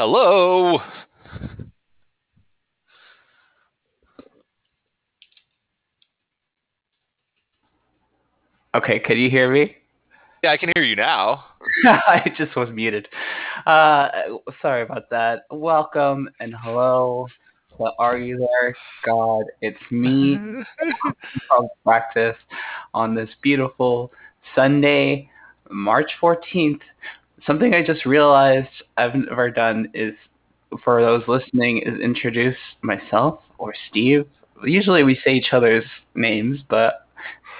Hello. Okay, can you hear me? Yeah, I can hear you now. I just was muted. Uh, sorry about that. Welcome and hello. What are you there? God, it's me, from practice on this beautiful Sunday, March 14th. Something I just realized I've never done is, for those listening, is introduce myself or Steve. Usually we say each other's names, but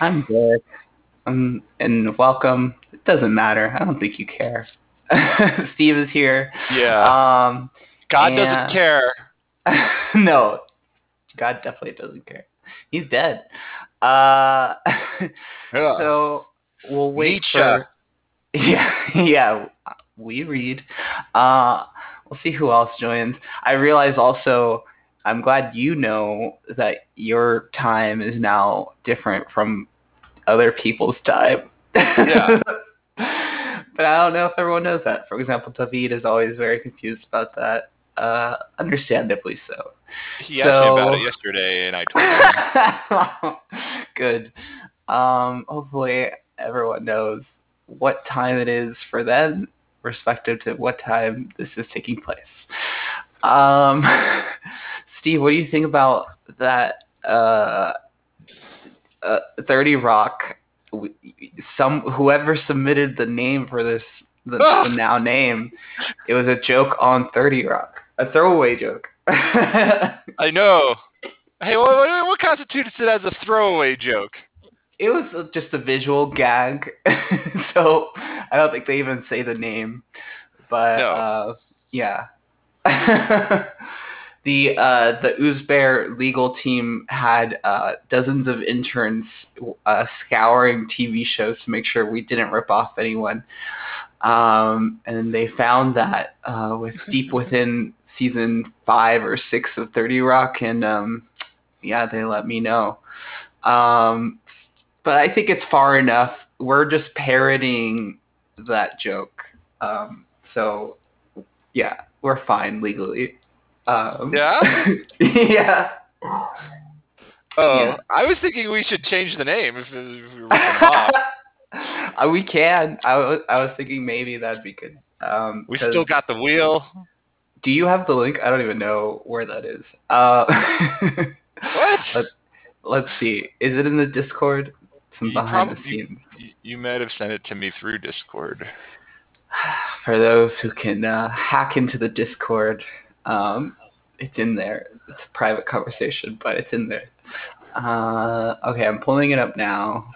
I'm good. Um, and welcome. It doesn't matter. I don't think you care. Steve is here. Yeah. Um, God and- doesn't care. no, God definitely doesn't care. He's dead. Uh, Yeah. so we'll wait Nietzsche. for. Yeah, yeah. We read. Uh, we'll see who else joins. I realize also. I'm glad you know that your time is now different from other people's time. Yeah. but I don't know if everyone knows that. For example, David is always very confused about that. Uh, understandably so. he asked me about it yesterday, and I told him. Good. Um, hopefully everyone knows what time it is for them, respective to what time this is taking place. Um, Steve, what do you think about that? Uh, uh, Thirty Rock. w- Some whoever submitted the name for this, the, the now name, it was a joke on Thirty Rock, a throwaway joke. I know. Hey, what, what, what constitutes it as a throwaway joke? It was just a visual gag, so I don't think they even say the name. But No. uh, yeah, the uh, the Ooze Bear legal team had uh, dozens of interns uh, scouring TV shows to make sure we didn't rip off anyone. Um, and they found that uh, with deep within season five or six of Thirty Rock, and um, yeah, they let me know. Um, but I think it's far enough. We're just parroting that joke. Um, so yeah, we're fine legally. Um, Yeah? yeah. Oh, Yeah. I was thinking we should change the name if, if we were off. Uh, we can. I was I was thinking maybe that'd be good. Um, We still got the wheel. Do you have the link? I don't even know where that is. Uh, What? Let's, let's see. Is it in the Discord? Some You behind the scenes. You, you might have sent it to me through Discord. For those who can uh, hack into the Discord, um, it's in there. It's a private conversation, but it's in there. Uh, okay, I'm pulling it up now.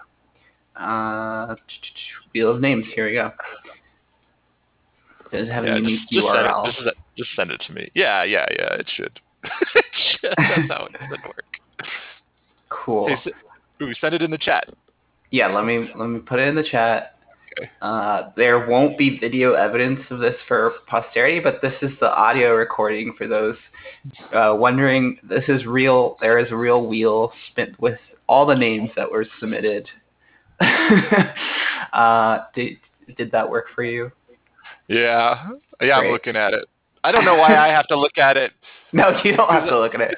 Uh, wheel of names. Here we go. Does it have yeah, a unique just, just, send it, URL? just, just send it to me. Yeah, yeah, yeah. It should. it should. That's how it should work. Cool. Hey, s- ooh, send it in the chat. Yeah, let me let me put it in the chat. Okay. Uh, there won't be video evidence of this for posterity, but this is the audio recording for those uh, wondering. This is real. There is a real wheel spent with all the names that were submitted. uh, did did that work for you? Yeah, yeah. I'm looking at it. I don't know why I have to look at it. No, you don't have to look at it.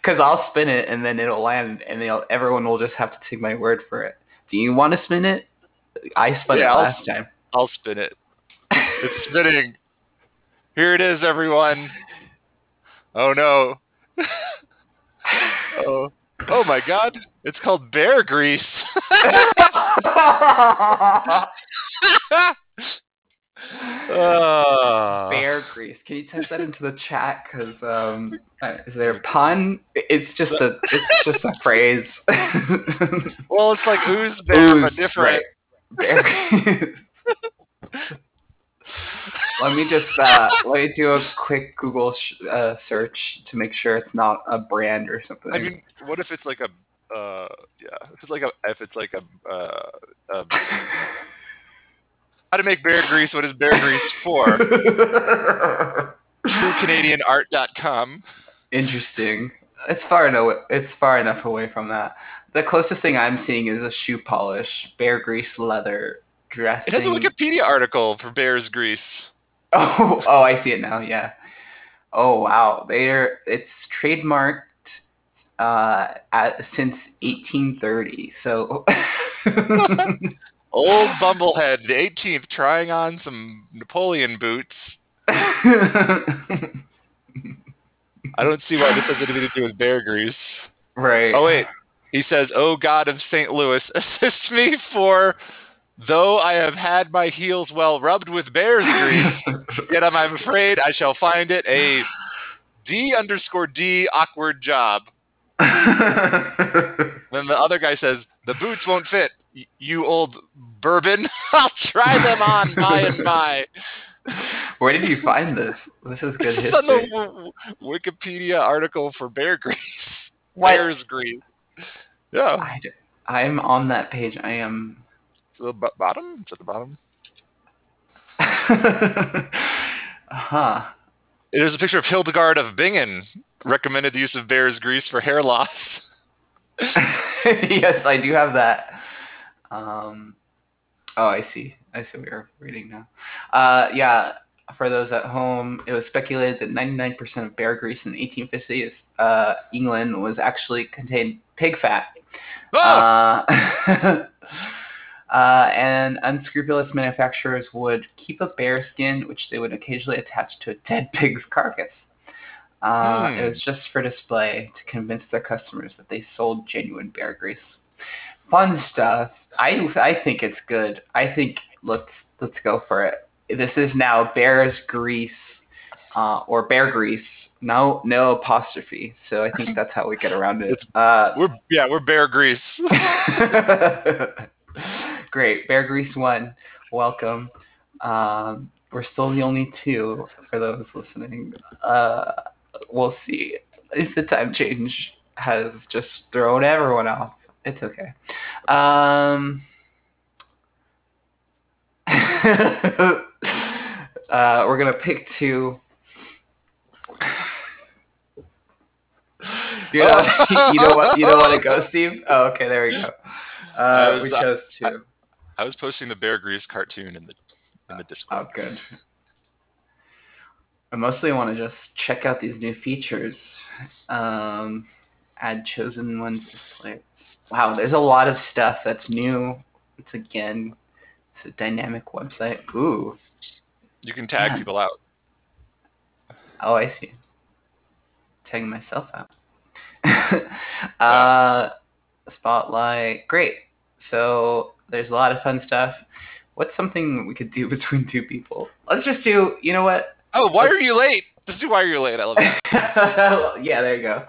Because I'll spin it and then it'll land, and they'll, everyone will just have to take my word for it. Do you want to spin it? I spun Yeah, it I'll- last time. I'll spin it. It's spinning. Here it is, everyone. Oh no. oh. Oh my God! It's called bear grease. Ah. Bear grease. Can you type that into the chat? Because um, uh, is there a pun? It's just a it's just a phrase. Well, it's like ooze bear, but different. right. Bear grease. let me just uh, let me do a quick Google sh- uh, search to make sure it's not a brand or something. I mean, what if it's like a, uh, yeah, if it's like a, if it's like a, uh, um, how to make bear grease? What is bear grease for? TrueCanadianArt.com. Interesting. It's far enough. It's far enough away from that. The closest thing I'm seeing is a shoe polish, bear grease leather dressing. It has a Wikipedia article for bear's grease. Oh, oh, I see it now. Yeah. Oh wow, they're it's trademarked uh, at, since 1830. So. Old Bumblehead, the 18th, trying on some Napoleon boots. I don't see why this has anything to do with bear grease. right. Oh wait, he says, "Oh God of St. Louis, assist me, for though I have had my heels well rubbed with bear's grease, yet I'm, I'm afraid I shall find it a D underscore D awkward job." Then the other guy says, "The boots won't fit, you old bourbon. I'll try them on by and by." Where did you find this? This is good This is on history. the w- Wikipedia article for bear grease. What? Bear's grease. Yeah, I, d- I'm on that page. I am. to the b- bottom. It's at the bottom. huh. There's a picture of Hildegard of Bingen recommended the use of bear's grease for hair loss. yes, I do have that. Um, oh, I see. I see what you're reading now. Uh, yeah, for those at home, it was speculated that 99% of bear grease in the 1850s uh, England was actually contained pig fat. Oh! Uh, uh, and unscrupulous manufacturers would keep a bear skin, which they would occasionally attach to a dead pig's carcass. Uh, Hmm. It was just for display to convince their customers that they sold genuine bear grease. Fun stuff. I I think it's good. I think let's let's go for it. This is now bear's grease, uh, or bear grease. No no apostrophe. So I think that's how we get around it. Uh, we're yeah, we're bear grease. Great, Bear Grease one, welcome. Um, we're still the only two for those listening. Uh, we'll see if the time change has just thrown everyone off. It's okay. Um, uh, we're gonna pick two. You know, you know what? You know what it goes, Steve. Oh, okay, there we go. I Uh, was, we uh, chose two. I was posting the bear grease cartoon in the in the Discord. Oh, good. I mostly want to just check out these new features. Um, add chosen ones display. Wow, there's a lot of stuff that's new. It's again, it's a dynamic website. Ooh, You can tag Yeah. people out. oh, I see. Tagging myself out. uh, spotlight, great. So there's a lot of fun stuff. What's something we could do between two people? Let's just do. You know what? Oh, why are you late? Just do why are you late? I love it. yeah, there you go.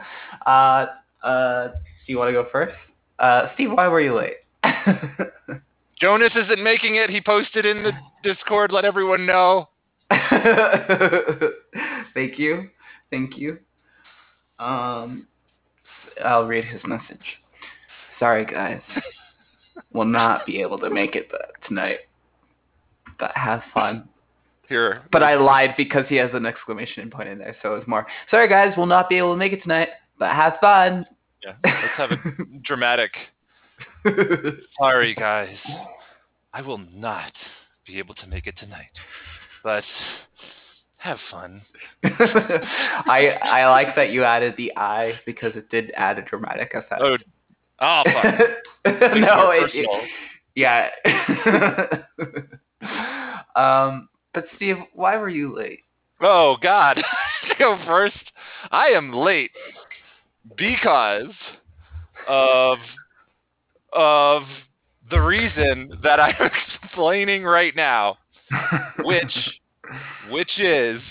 Uh, uh, do you want to go first? Uh, Steve, why were you late? Jonas isn't making it. He posted in the Discord. Let everyone know. Thank you. Thank you. Um, I'll read his message. Sorry, guys. Will not be able to make it tonight. But have fun. Here, But I lied because he has an exclamation point in there, so it was more. Sorry, guys. Will not be able to make it tonight. But have fun. Yeah, let's have a dramatic. Sorry, guys. I will not be able to make it tonight, but have fun. I I like that you added the I because it did add a dramatic effect. Oh, oh, fuck. no, it, it- yeah. um, but Steve, why were you late? Oh God, go first. I am late because of of the reason that I'm explaining right now, which which is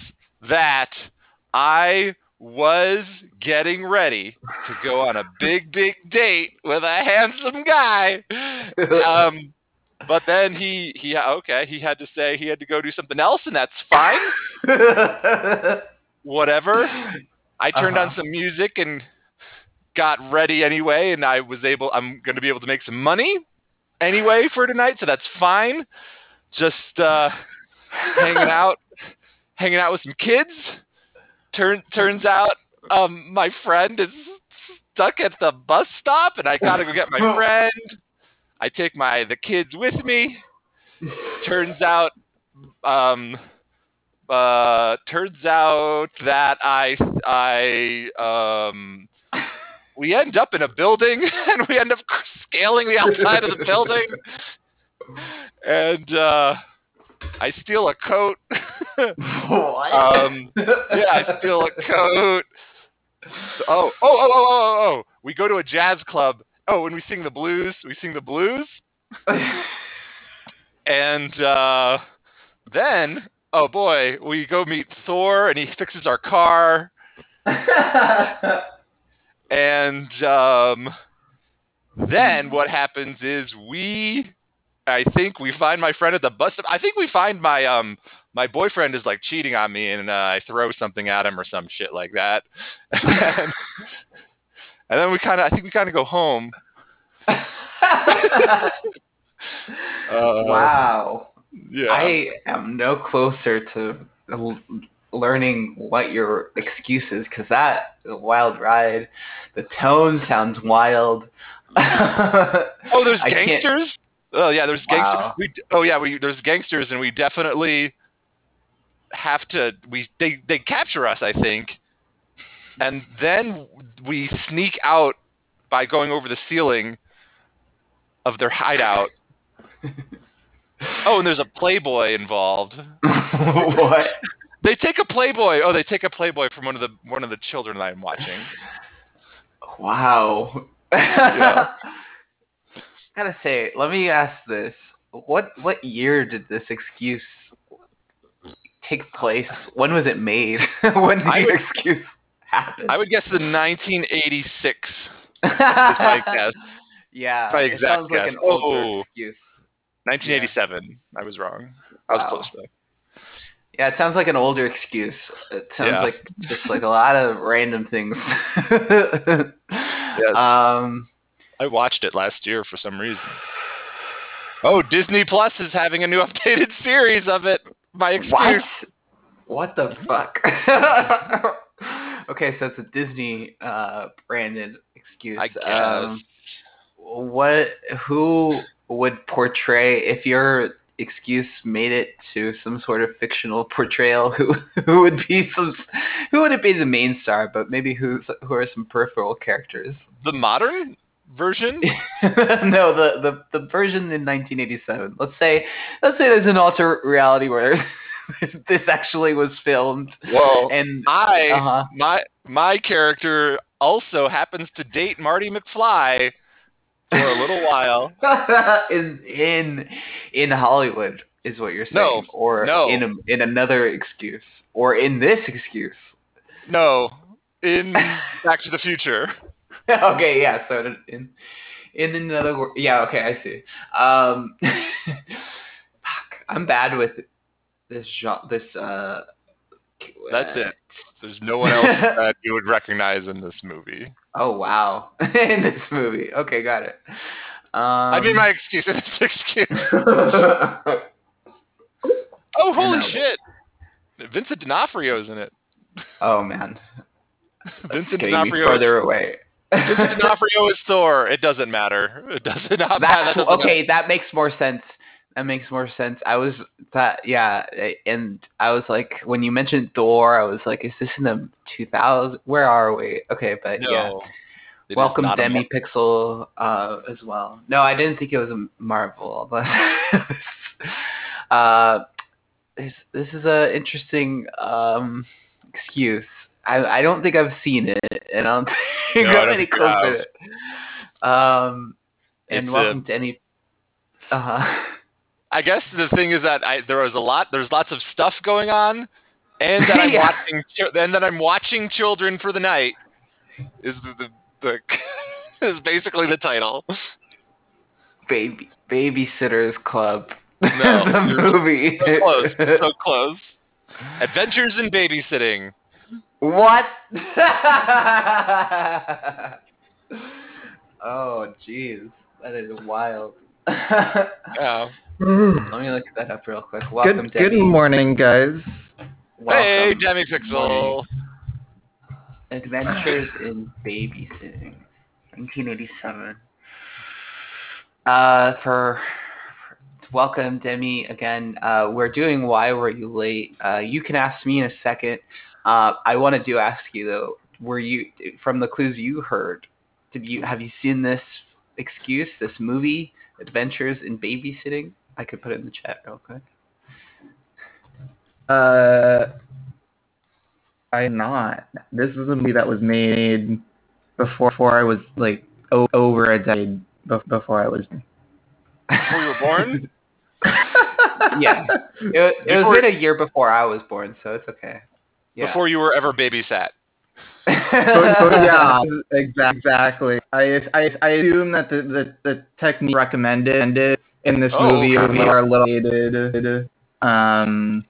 that I was getting ready to go on a big big date with a handsome guy. Um but then he he okay, he had to say he had to go do something else and that's fine whatever. I turned Uh-huh. on some music and got ready anyway, and I was able. I'm going to be able to make some money anyway for tonight, so that's fine. Just uh, hanging out, hanging out with some kids. Turn turns out, um, my friend is stuck at the bus stop, and I gotta go get my friend. I take my the kids with me. Turns out, um, uh, turns out that I I um, we end up in a building and we end up scaling the outside of the building, and uh, I steal a coat. what? Um, yeah, I steal a coat. Oh, oh, oh, oh, oh, oh, oh! We go to a jazz club. Oh, when we sing the blues, we sing the blues, and uh, then, oh boy, we go meet Thor, and he fixes our car, and um, then what happens is we, I think we find my friend at the bus stop. I think we find my um my boyfriend is like cheating on me, and uh, I throw something at him or some shit like that, and, and then we kind of, I think we kind of go home. Uh, wow. Yeah. I am no closer to learning what your excuse is because that is a wild ride. The tone sounds wild. Oh, there's gangsters. Oh yeah, there's gangsters. Wow. We oh yeah, we there's gangsters, and we definitely have to. We they they capture us, I think, and then we sneak out by going over the ceiling of their hideout. oh, and there's a Playboy involved. what? They take a Playboy. Oh, they take a Playboy from one of the one of the children that I'm watching. Wow. Yeah. Gotta say, let me ask this: what what year did this excuse take place? When was it made? when did I the would- excuse happen? I would guess the 1986 is my guess. yeah, my it exact sounds like guess. an older Oh. excuse. 1987. I was wrong. I was Wow. close though. Yeah, it sounds like an older excuse. It sounds Yeah. like just like a lot of random things. Yes. Um, I watched it last year for some reason. Oh, Disney Plus is having a new updated series of it. My excuse. what? What the fuck? okay, so it's a Disney uh, branded excuse. I Um, guess. what? Who would portray if your excuse made it to some sort of fictional portrayal? Who who would be some? Who would it be the main star? But maybe who's who are some peripheral characters? the modern version. no, the, the the version in 1987. Let's say let's say there's an alter reality where this actually was filmed Well, and I uh-huh. my my character also happens to date Marty McFly for a little while. in in in Hollywood is what you're saying, No, or no. in a, in another excuse, or in this excuse. No, in Back to the Future. okay, yeah. So in in another yeah. Okay, I see. Um, fuck, I'm bad with this genre. This uh, That's it. There's no one else that you would recognize in this movie. Oh wow, in this movie. Okay, got it. Um, I mean, my excuse in this excuse. Oh, holy shit! Vincent D'Onofrio's in it. oh man, Vincent D'Onofrio. further away. Vincent D'Onofrio is Thor. It doesn't matter. It does not matter. That's That okay. That makes more sense. That makes more sense. I was that yeah, and I was like when you mentioned Thor, I was like, is this in the 2000? Where are we? Okay, but No. yeah. Welcome Demi Pixel uh, as well. No, I didn't think it was a Marvel. But uh, this this is a interesting um, excuse. I, I don't think I've seen it, and I don't think No, I'm any closer to it. Um, and It's a- welcome to any. Uh huh. I guess the thing is that I, there was a lot. There's lots of stuff going on, and that I'm Yeah. watching. And that I'm watching children for the night. Is the the, the is basically the title. Baby Babysitters Club. No, the movie. So close. So close. Adventures in babysitting. What? oh, jeez, that is wild. Let me look that up real quick. Welcome, Good, good morning, guys. Hey, Welcome. Demi Pixel. Adventures in Babysitting, 1987. Uh, for, for welcome, Demi. Again, uh, we're doing Why Were You Late? Uh, you can ask me in a second. Uh, I wanted to ask you though, were you from the clues you heard? Did you have you seen this excuse, this movie, Adventures in Babysitting? I could put it in the chat real quick. Uh, I'm not. This is a movie that was made before, before I was like o- over a decade bef- before I was. Before you were born? Yes, it, it was Before- made a year before I was born, so it's okay. Yeah. Before you were ever babysat. yeah, exactly. I, I, I assume that the, the, the technique recommended in this Oh, movie okay. are a little dated. Um,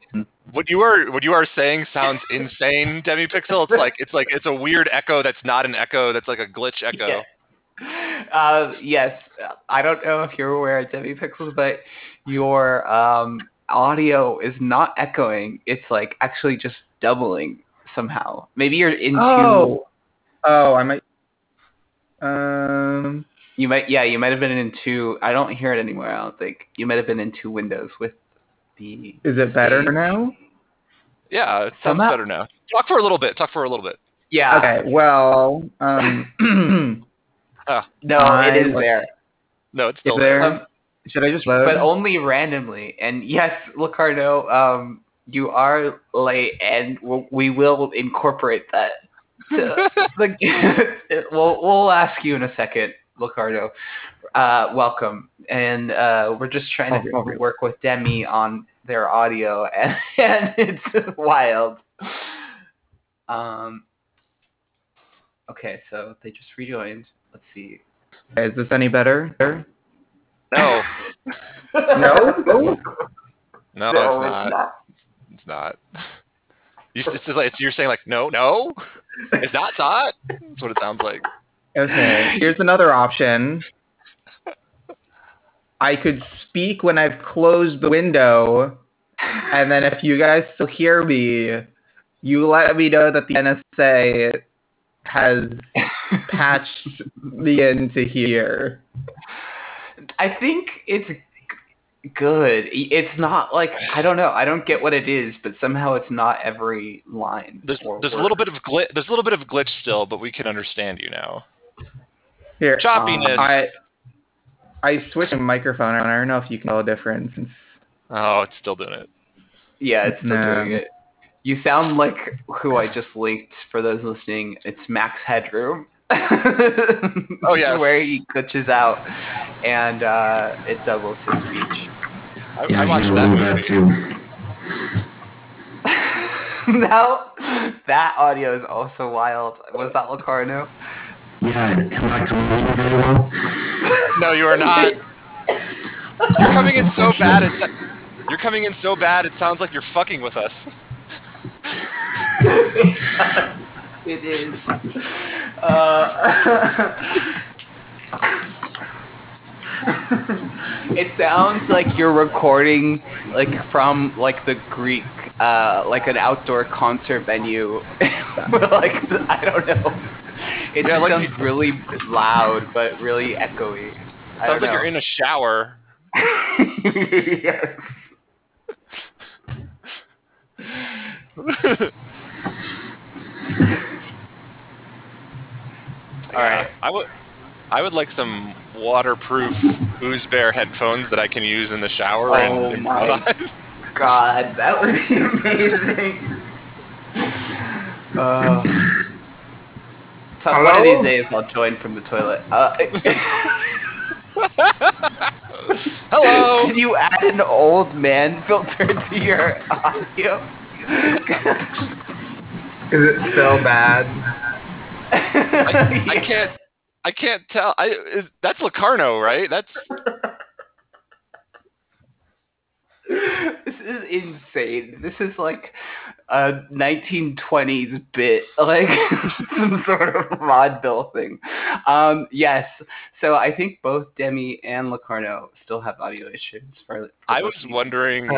What you are what you are saying sounds insane, Demipixel. It's like it's like it's a weird echo that's not an echo, that's like a glitch echo. Yeah. Uh, yes, I don't know if you're aware of Demi Pixels, but your um, audio is not echoing. It's like actually just doubling somehow. Maybe you're into. oh, oh, I might. Um, You might, yeah, you might have been into. I don't hear it anymore. I don't think you might have been into Windows with the. is it better stage. now? Yeah, it sounds Somehow- better now. Talk for a little bit. Talk for a little bit. Yeah. Okay, well, um, No, I- it is there, No, it's still there. there? Um, should I just load? but only randomly. And yes, Licardo, um, you are late, and we'll, we will incorporate that. To the, we'll we'll ask you in a second, Licardo. Uh, welcome, and uh, we're just trying to Oh, work with Demi on their audio, and, and it's wild. Um. Okay, so they just rejoined. Let's see. Is this any better? No, No. no, it's No, not. It's not. You, it's just like it's, you're saying like no, no, it's not not. That's what it sounds like. Okay, here's another option. I could speak when I've closed the window, and then if you guys still hear me, you let me know that the NSA has patched me into here. I think it's g- good. It's not like I don't know. I don't get what it is, but somehow it's not every line. There's or there's a little bit of glitch. There's a little bit of glitch still, but we can understand you now. Here, Choppiness. I I switched a microphone. On. I don't know if you can tell a difference. Since oh, it's still doing it. Yeah, it's still No. doing it. You sound like who I just linked for those listening. It's Max Headroom. oh yes. where he glitches out, and uh, it doubles his speech. I, Yeah, I watched you that movie. too. now that audio is also wild. Was that Locarno? Yeah, am I coming in very well? No, you are not. You're coming in so bad. It's you're coming in so bad. It sounds like you're fucking with us. It is. Uh, it sounds like you're recording like from like the Greek, uh, like an outdoor concert venue. like I don't know. It Yeah, just like sounds really loud but really echoey. Sounds like you're in a shower. yes. All right. I would. I would like some waterproof Ooze Bear headphones that I can use in the shower Oh and my improvise. God, that would be amazing. Uh, so one of these days I'll join from the toilet. Uh, Hello. can you add an old man filter to your audio? is it still bad? I, I can't. I can't tell. I is, that's Locarno, right? That's this is insane. This is like a 1920s bit, like some sort of vaudeville thing. Um, yes. So I think both Demi and Locarno still have audio issues. For, for I was listening. wondering.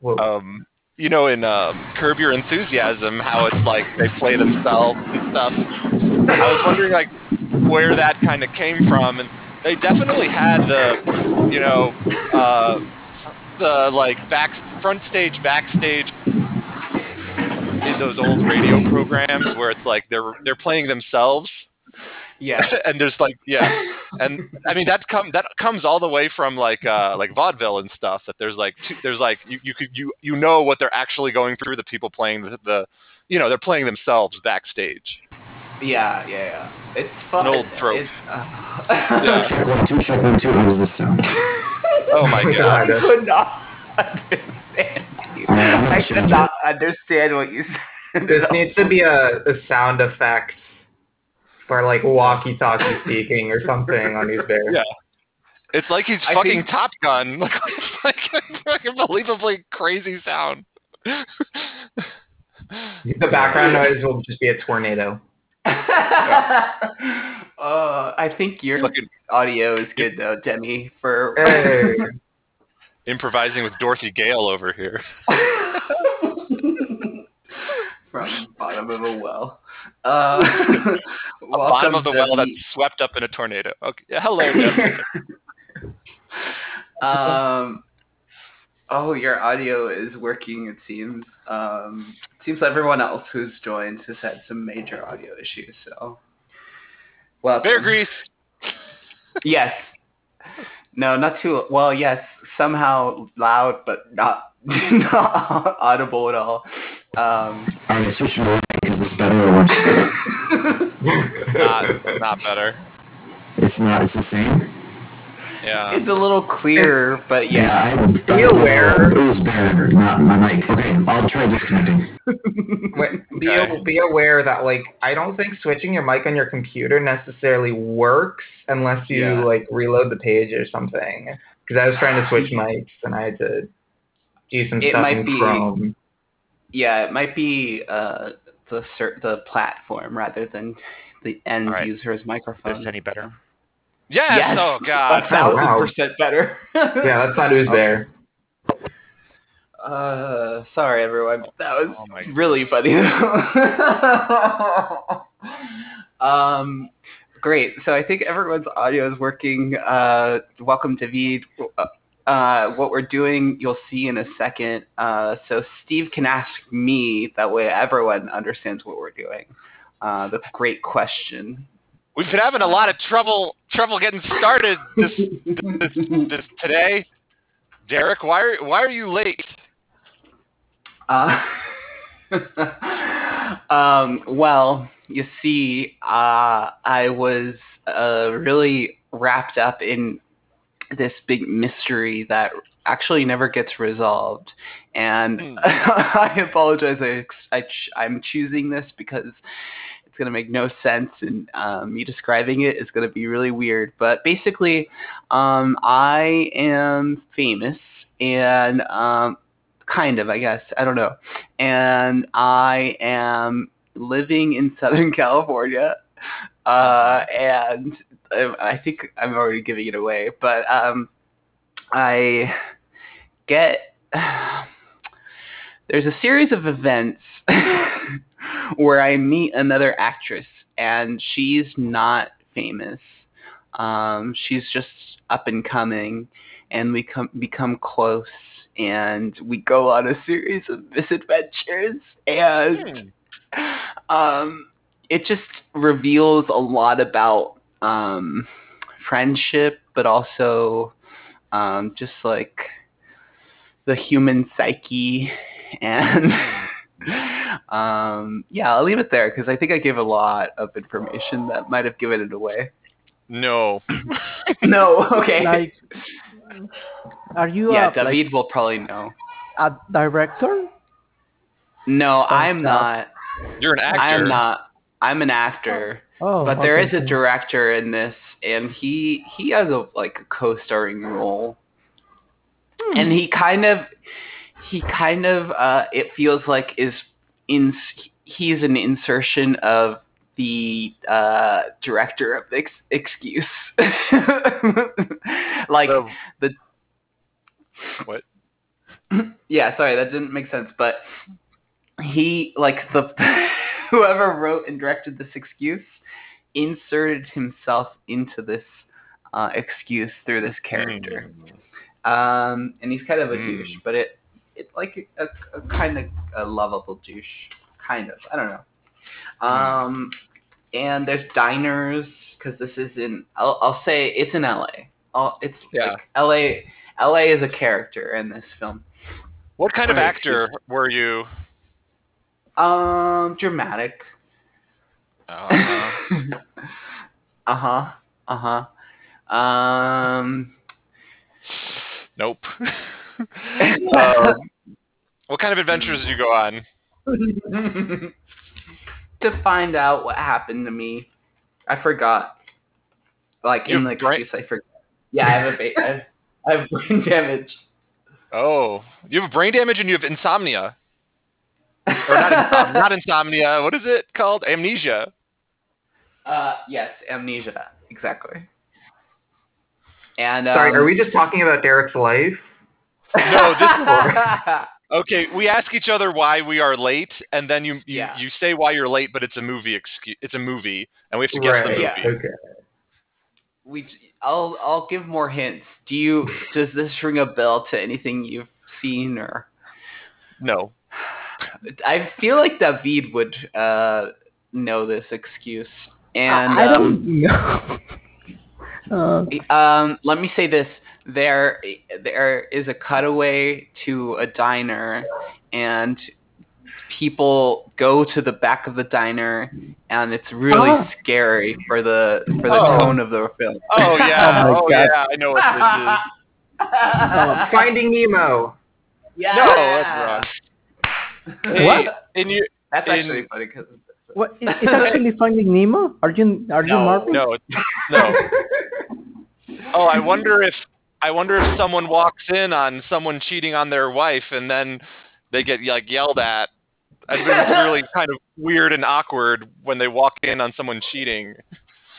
Whoa. Um, you know, in um, Curb Your Enthusiasm, how it's like they play themselves and stuff. I was wondering like where that kind of came from, and they definitely had the, you know, uh, the like back front stage, backstage in those old radio programs where it's like they're they're playing themselves. Yeah. and there's like yeah. And i mean that's come that comes all the way from like uh like vaudeville and stuff that there's like two, there's like you, you could you you know what they're actually going through the people playing the, the you know they're playing themselves backstage Yeah, yeah, yeah. It's fun. old trope. It's, uh, Yeah. Check one, two, check one, two. How does this sound? oh my god I could not understand you. I'm I could not understand what you said. This needs to be a, a sound effect for like walkie-talkie speaking or something on these bears. Yeah. it's like he's I fucking think- top gun like it's like a fucking unbelievably crazy sound The background noise will just be a tornado. uh, I think your fucking audio is good though, Demi. For Hey. improvising with dorothy gale over here from bottom of a well. Uh, bottom of the well Demi. that's swept up in a tornado okay hello Jeff. um, oh, your audio is working. It seems. Um, it seems everyone else who's joined has had some major audio issues. So, well, bear grease Yes. No, not too well. Yes, somehow loud, but not not audible at all. Um, All right, switch to the mic. Is this better or worse? not not better It's not. It's the same. Yeah it's a little clearer, but Yeah, yeah. I Be aware. It was better, not my mic. Okay, I'll try disconnecting. Wait, be, Okay. be aware that like I don't think switching your mic on your computer necessarily works unless you Yeah. like reload the page or something. Because I was trying to switch mics and I had to do some It stuff might in be- Chrome. Yeah, it might be uh, the cer- the platform rather than the end All right. user's microphone. Is this any better? Yes, Yes, oh a god thousand wow. percent better. Yeah, that sound was there. Uh, sorry everyone. That was Oh really funny. um, great. So I think everyone's audio is working. Uh, welcome to Vid. Uh, what we're doing, you'll see in a second. Uh, so Steve can ask me. That way, everyone understands what we're doing. Uh, the great question. We've been having a lot of trouble trouble getting started this this, this today derek why are why are you late Uh, um, well, you see, uh, I was uh, really wrapped up in this big mystery that actually never gets resolved. And Hmm. I apologize. I, I ch- I'm choosing this because it's going to make no sense, and um, me describing it is going to be really weird. But basically, um, I am famous, and um, kind of, I guess. I don't know. And I am living in Southern California. Uh, and I I think I'm already giving it away, but um, I get there's a series of events where I meet another actress, and she's not famous. Um, she's just up and coming, and we come become close, and we go on a series of misadventures, and um, it just reveals a lot about um, friendship, but also um, just like the human psyche and um, yeah, I'll leave it there because I think I gave a lot of information that might have given it away. no No, okay. like are you yeah, a, like, David will probably know. a director No, I'm stuff. not. you're an actor I'm not. I'm an actor. oh but there okay, is a director in this and he he has a like a co-starring role and he kind of he kind of uh it feels like is in he's an insertion of the uh director of ex- excuse like The- the What? yeah sorry that didn't make sense but he like the whoever wrote and directed this excuse inserted himself into this uh, excuse through this character Um, and he's kind of a Hmm. douche, but it it like a, a kind of a lovable douche, kind of. I don't know. Um, and there's diners because this is in. I'll, I'll say it's in LA. I'll, it's Yeah. like LA. LA is a character in this film. What kind of actor were you? Um, dramatic. Uh-huh. uh huh. Uh huh. Um. nope. um, what kind of adventures did you go on? to find out what happened to me, I forgot. Like You in the have brain- excuse, I forgot. Yeah, I have a ba- I have, I have brain damage. Oh, you have brain damage and you have insomnia. Or not insomnia. not insomnia. What is it called? Amnesia. Uh, yes, amnesia, exactly. And Sorry, um, are we just talking about Derek's life? No, this. Is Okay, we ask each other why we are late, and then you you, Yeah. you say why you're late, but it's a movie excuse. It's a movie, and we have to guess the movie. yeah. Okay. we? I'll I'll give more hints. Do you? Does this ring a bell to anything you've seen or? No. I feel like David would uh, know this excuse. And I, I um, don't know. uh, Um, let me say this: there, there is a cutaway to a diner, and people go to the back of the diner, and it's really Ah. scary for the for the Oh. tone of the film. Oh yeah. Oh my oh God. yeah. I know what this is. Finding Nemo. yeah. No, that's wrong. Hey, What? In you, That's in- actually funny because. what? Is, is actually Finding Nemo? Are you are you no, Marvin? no, no. Oh, I wonder if I wonder if someone walks in on someone cheating on their wife, and then they get like yelled at. I think it's really kind of weird and awkward when they walk in on someone cheating.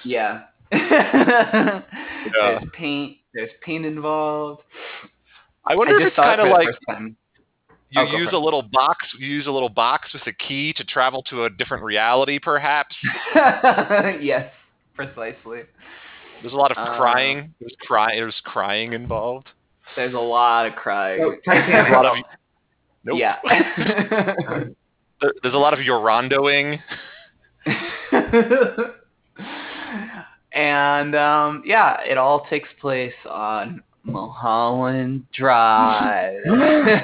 Yeah. yeah. There's paint. There's paint involved. I wonder I if just it's kind of like you Oh, use a it. little box. You use a little box with a key to travel to a different reality, perhaps. yes, precisely. There's a lot of Uh, crying. There's cry. There's crying involved. There's a lot of crying. Oh, There's a lot of. Nope. Yeah. There, there's a lot of yorondoing. and um, yeah, it all takes place on Mulholland Drive.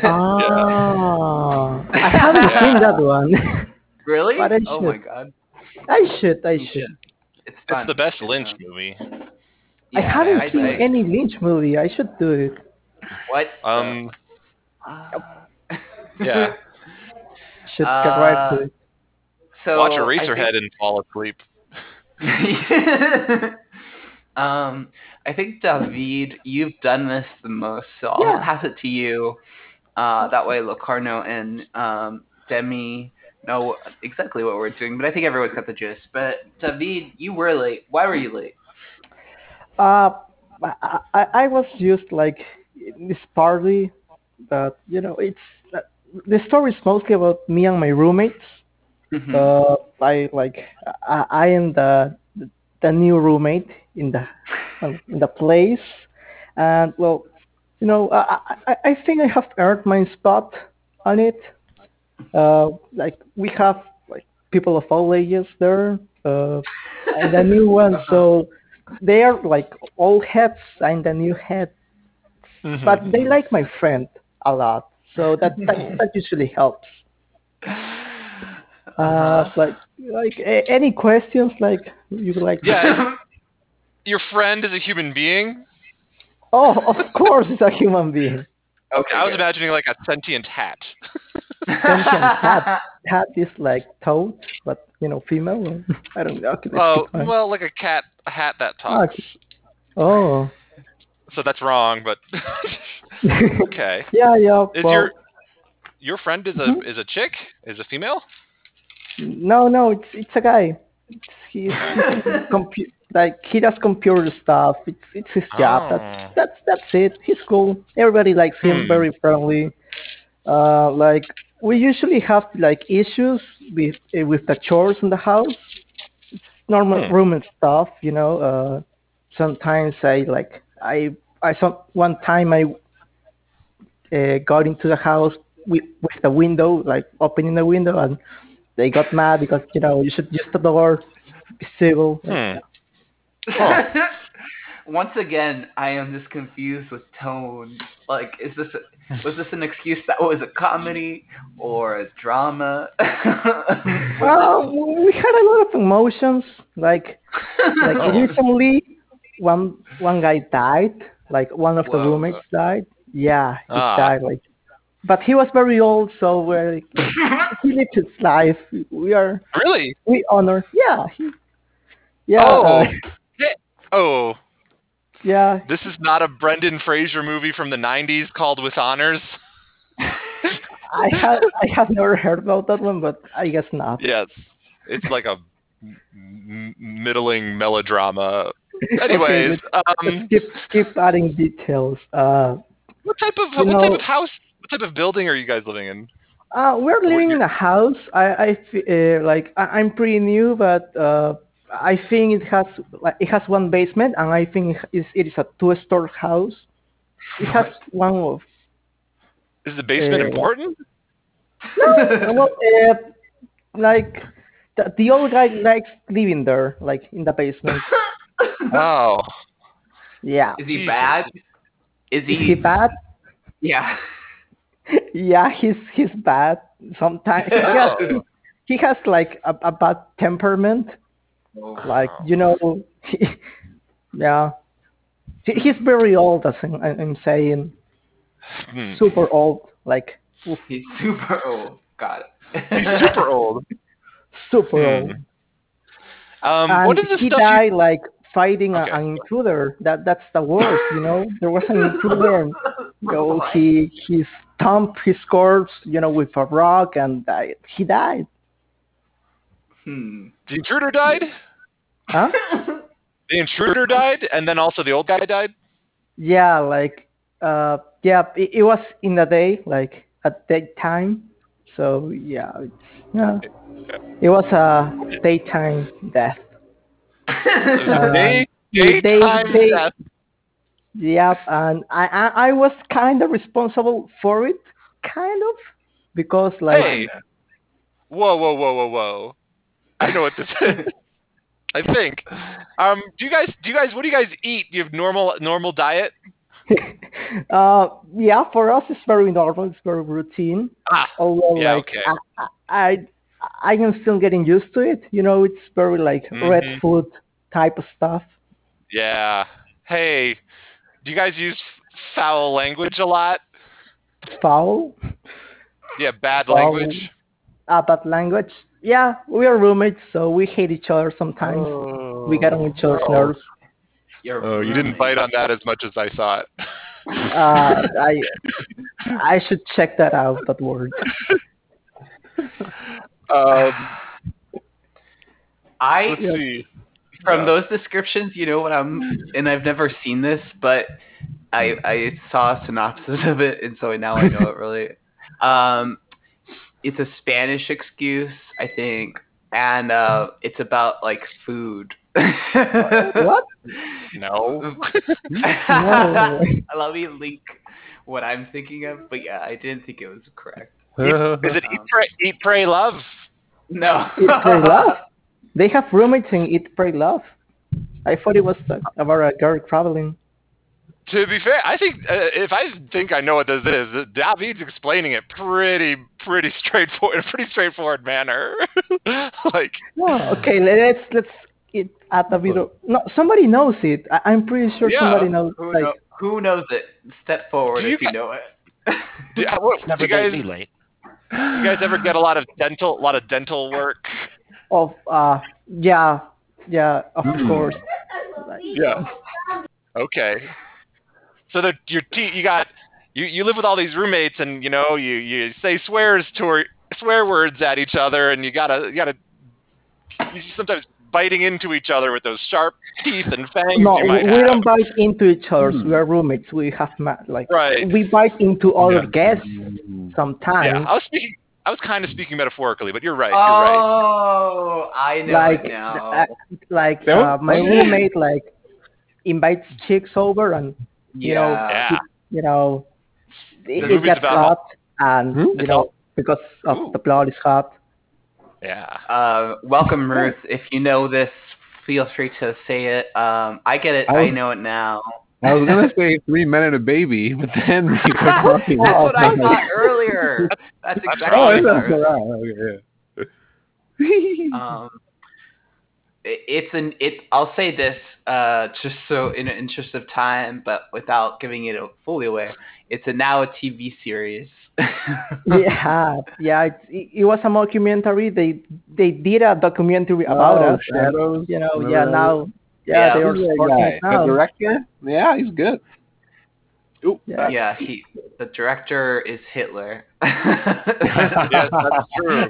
Ah, I haven't Yeah. seen that one. really? But I Oh should. my god. I should. I You should. should. It's fun. It's the best Lynch fun. movie. I haven't I'd seen say- any Lynch movie. I should do it. What? Um. Uh, Yeah. Should Uh, get right to it. so Watch I Eraserhead and fall asleep. um, I think David, you've done this the most, so I'll Yeah. pass it to you. Uh, that way, Locarno and um, Demi know exactly what we're doing. But I think everyone's got the gist. But David, you were late. Why were you late? Uh, I, I, was just like in this party, but you know, it's uh, the story is mostly about me and my roommates. Mhm. Uh, I like I, I am the the new roommate in the in the place, and well, you know, I I, I think I have earned my spot on it. Uh, like we have like people of all ages there, uh, and a new one, so they are like old heads and the new head, Mm-hmm. but they like my friend a lot, so that that, that usually helps. Uh, like like a- any questions like you would like? Yeah. Your friend is a human being. Oh, of course, it's a human being. Okay. I was good. imagining like a sentient hat. Sentient cat. Cat this like toad, but you know, female. I don't know. Okay, Oh, keep well, like a cat, a hat that talks. Oh. So that's wrong, but okay. yeah, yeah. Is well, your your friend is a Mhm. is a chick? Is a female? No, no, it's it's a guy. It's, he's, he's compu- like he does computer stuff. It's it's his job. Oh. That's that's that's it. He's cool. Everybody likes him. Hmm. Very friendly. Uh, like we usually have like issues with uh, with the chores in the house. It's normal Hmm. room and stuff, you know. Uh, sometimes I like I I some one time I uh, got into the house with with the window, like opening the window, and they got mad because you know you should use the door, be civil. Hmm. Once again, I am just confused with tone. Like, is this a, was this an excuse that was a comedy or a drama? Well, we had a lot of emotions. Like like Oh. recently, one one guy died. Like one of the roommates died. Yeah, he Ah. died. Like, but he was very old, so we're like, he lived his life. We are Really? we honor. Yeah. He, yeah. Oh. uh, Oh, yeah. this is not a Brendan Fraser movie from the '90s called With Honors. I have I have never heard about that one, but I guess not. Yes, it's like a m- middling melodrama. Anyways, um, Keep keep adding details. Uh, what type of what type of house, what type of building are you guys living in? Uh, we're living in a house. I, I uh, like I, I'm pretty new, but uh, I think it has it has one basement, and I think it is it is a two-story house. It has one of Is the basement Uh, important? well, uh, like the, the old guy likes living there, like in the basement. Oh, Yeah, is he Jesus. bad? Is he? is he? he bad? Yeah. Yeah, he's he's bad. Sometimes he has, Oh. he has like a, a bad temperament. Like you know he, yeah he, he's very old as I'm, I'm saying Hmm. super old like oof, He's super old. Got it. he's super old. super Hmm. old Um, and what is the he stuff? you- like fighting a, an intruder that that's the worst you know there was an intruder and you know he he stomped his corpse you know with a rock and died. he died Hmm. the intruder died. huh The intruder died, and then also the old guy died. yeah like uh yeah it, it was in the day like at daytime so yeah it's, yeah it was a daytime death It Uh, day, they- daytime they- death. yep and I, I i was kind of responsible for it kind of because like Hey, whoa, whoa, whoa, whoa, whoa! I know what this is. I think. Um, do you guys? Do you guys? What do you guys eat? Do you have normal normal diet? uh yeah for us it's very normal it's very routine Ah, although yeah, like okay. I, I i am still getting used to it you know it's very like red Mhm. food type of stuff yeah. Hey, do you guys use foul language a lot? foul Yeah, bad Foul. language. uh, but language yeah we are roommates so we hate each other sometimes we get on each other's nerves You're Oh, you didn't bite on that as much as I thought. uh i i should check that out that word Um, I let's see. from Yeah. those descriptions, you know what I'm, and I've never seen this, but I I saw a synopsis of it, and so now I know it really. Um, it's a Spanish excuse, I think, and uh, it's about like food. what No. No. Let me link what I'm thinking of, but yeah, I didn't think it was correct. Is it eat, pray, eat, pray, love? No. eat pray love they have roommates in eat pray love i thought it was about a girl traveling To be fair, I think uh, if I think I know what this is, uh, David's explaining it pretty, pretty straightforward, in a pretty straightforward manner. like, Oh, okay. Let's let's it add a bit of no. Somebody knows it. I, I'm pretty sure Yeah. somebody knows. Who, Like, know, who knows it? Step forward you if you gu- know it. do, what, It's never do you guys, made me late. you guys ever get a lot of dental, a lot of dental work? of uh, yeah, yeah, of course. Like, Yeah. Okay. So that your te- you got you, you live with all these roommates and you know you, you say swears to swear words at each other and you gotta you gotta you sometimes biting into each other with those sharp teeth and fangs no, you we, might we have. don't bite into each other. We are roommates. We have ma- like Right. we bite into other Yeah. guests sometimes. Yeah, I was speaking. I was kind of speaking metaphorically, but you're right. You're right. Oh, I know like now. uh, like uh, my roommate like invites chicks over and you know yeah. Yeah. you know it, movie's it gets hot, and Hmm? you know because of Ooh. the plot is hot. Yeah. Uh, welcome, Ruth. If you know this, feel free to say it. Um, I get it. I I know it now. I was gonna say three men and a baby, but then you were talking. That's what I thought earlier. That's That's exactly Oh, what I is thought that right? Okay, yeah. um, it- it's an it. I'll say this uh, just so in the interest of time, but without giving it fully away. It's a now a TV series. yeah, yeah. It, it, it was a mockumentary. They they did a documentary about oh, us. and, Shadows. you know, Remember yeah. Now, yeah, Yeah, they are Who's that guy? The director? Yeah, he's good. Ooh, Yeah. yeah, he the director is Hitler. Yes, that's true.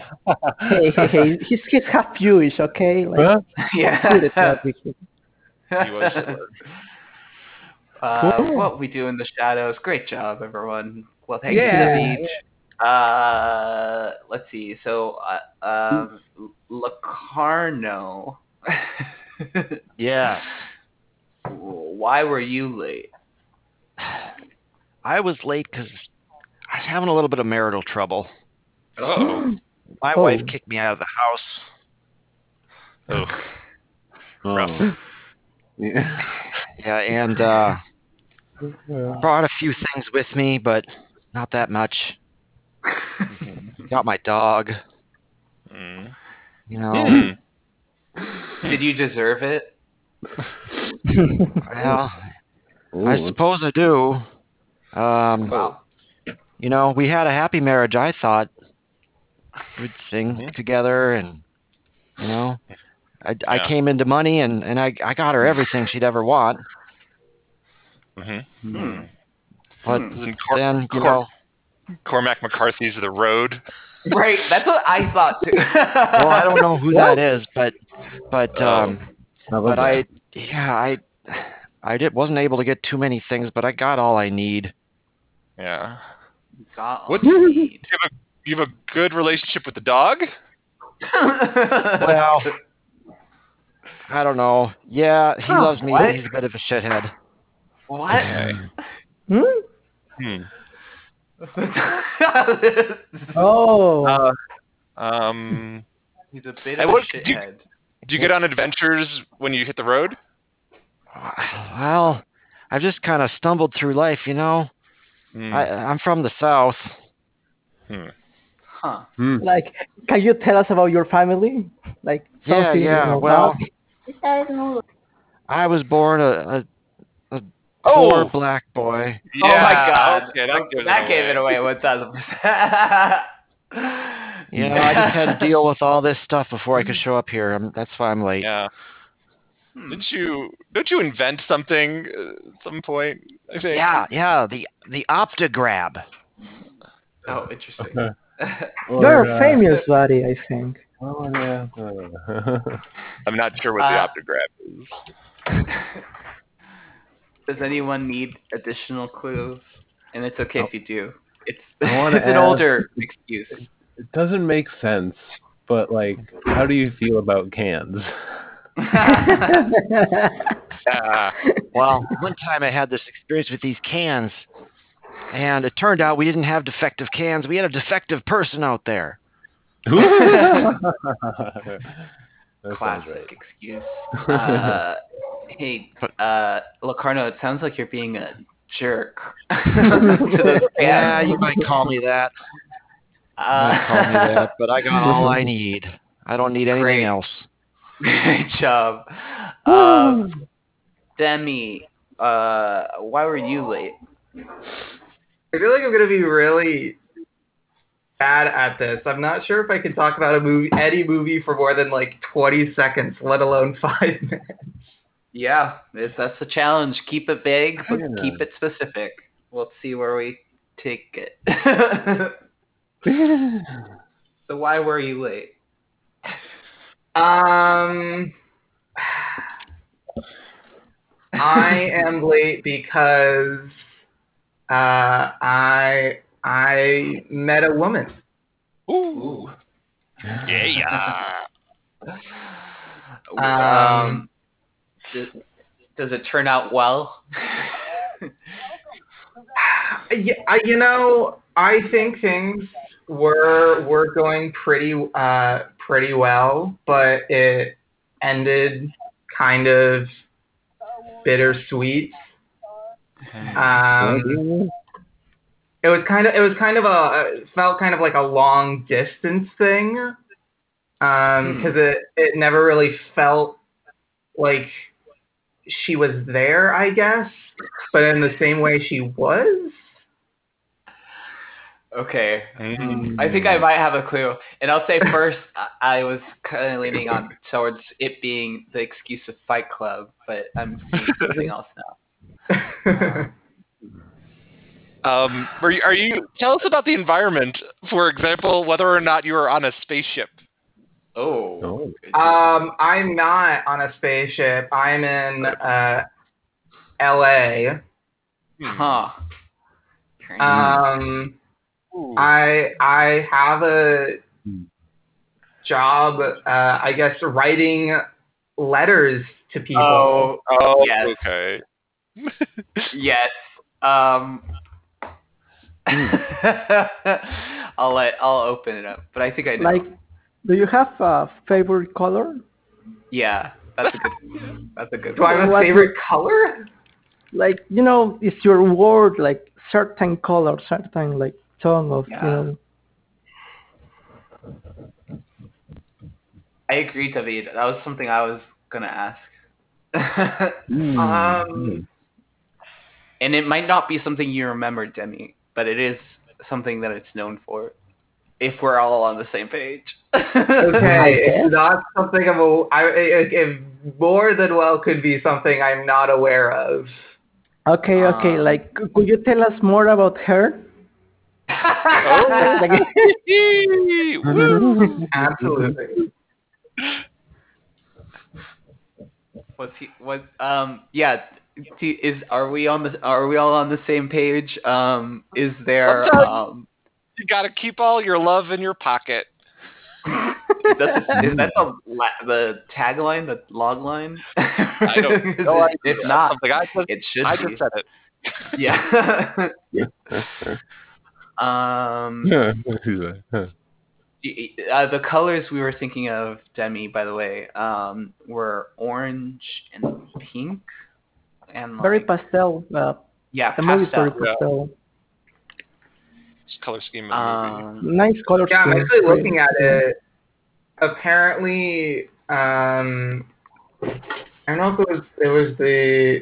hey, hey, hey, he's he's half Jewish, okay? Like, Huh? yeah. good at that with him. He was Hitler. Uh, Cool. What we do in the shadows. Great job, everyone. Well, thank Yeah, you to the beach. Uh, let's see. So, uh, um, Locarno. Yes. Why were you late? I was late because I was having a little bit of marital trouble. Oh. My Oh. wife kicked me out of the house. Oh. Oh. Yeah. Yeah, and uh, brought a few things with me, but not that much. Got my dog. Mm. You know, Hmm. Did you deserve it? well, I suppose I do. Um, Wow. you know, we had a happy marriage. I thought we'd sing Mhm. together, and you know, I, I came into money, and and I I got her everything she'd ever want. Mhm. Hmm. But Hmm. Cor- then, you Cor- know, Cormac McCarthy's The Road. Right. That's what I thought too. well, I don't know who that is, but but Oh. um, How about but I yeah I I did wasn't able to get too many things, but I got all I need. Yeah. Got What's- all you need. You have a good relationship with the dog? Well, I don't know. Yeah, he Huh, loves me, what? but he's a bit of a shithead. what? Okay. Hmm? Hmm. Oh, Uh, um, He's a bit Hey, of a what- do- shithead. do you get on adventures when you hit the road? Well, I've just kind of stumbled through life, you know. Hmm. I I'm from the south. Huh. Hmm. like, can you tell us about your family? Like, Yeah, something yeah. about Well, that? I was born a, a, a Oh! poor black boy. yeah, oh my god. Okay, that gives that it gave it away one thousand percent. You know, I just had to deal with all this stuff before I could show up here. i that's why I'm late. Yeah. Hmm. Didn't you? Don't you invent something at some point? I think. Yeah, yeah. The the Optigrab. Oh, interesting. Or, You're uh, famous, buddy. I think. Oh, yeah. I'm not sure what the Uh, optograph is. Does anyone need additional clues? And it's okay if you do. It's I wanna it's an older excuse. it doesn't make sense, but like, how do you feel about cans? Yeah. Well, one time I had this experience with these cans, and it turned out we didn't have defective cans. We had a defective person out there. Classic right. excuse. Uh, hey, uh, Locarno, it sounds like you're being a jerk. to those Yeah, you might call me that. You Uh, might call me that, but I got all I need. I don't need anything Great. else. Great job. Uh, Demi, uh, why were you late? I feel like I'm gonna be really bad at this. I'm not sure if I can talk about a movie, any movie, for more than like 20 seconds, let alone five minutes. Yeah, if that's the challenge. Keep it big, but Yeah. keep it specific. We'll see where we take it. so why were you late? Um, I am late because uh, I I met a woman. Ooh. Yeah. Um, does, does it turn out well? yeah, I, you know, I think things were were going pretty uh pretty well, but it ended kind of bittersweet. Um, it was kind of it was kind of a felt kind of like a long distance thing, um, because it it never really felt like she was there, I guess, but in the same way she was. Okay. Mm. I think I might have a clue. And I'll say first, I- I was kind of leaning on towards it being the excuse of Fight Club, but I'm seeing something else now. Um, are you, are you? Tell us about the environment. For example, whether or not you are on a spaceship. Oh. Oh. Um, I'm not on a spaceship. I'm in uh, L.A. Huh. Um, Ooh. I I have a job. Uh, I guess writing letters to people. Oh, oh, yes. okay. yes. Um. I'll let I'll open it up, but I think I know. Like, do you have a favorite color? yeah, that's a good. That's a good. Do I have a What- favorite color? Like, you know, is your word like certain color, certain like tone of, Yeah. you know? I agree, David. That was something I was gonna ask. Mm. Um, and it might not be something you remember, Demi, but it is something that it's known for. If we're all on the same page. Okay, guess. it's not something I'm. A, I it, it more than well could be something I'm not aware of. Okay, okay. Um, like, could you tell us more about her? Oh. Absolutely. What's he? What? Um. Yeah. do- Is are we on the? Are we all on the same page? Um. Is there? Um. You got to keep all your love in your pocket. Is that the, is that the the tagline, the log line? I don't Is know. it- if not, something I just, it should I be. just said it. Yeah. Um. Huh. y- Uh, the colors we were thinking of, Demi, by the way, um, were orange and pink, and like, very pastel. Uh, yeah, the movie's very pastel. pastel. Just color scheme. of the movie. Um, Nice color Yeah, I'm actually looking at it. Apparently, um, I don't know if it was it was the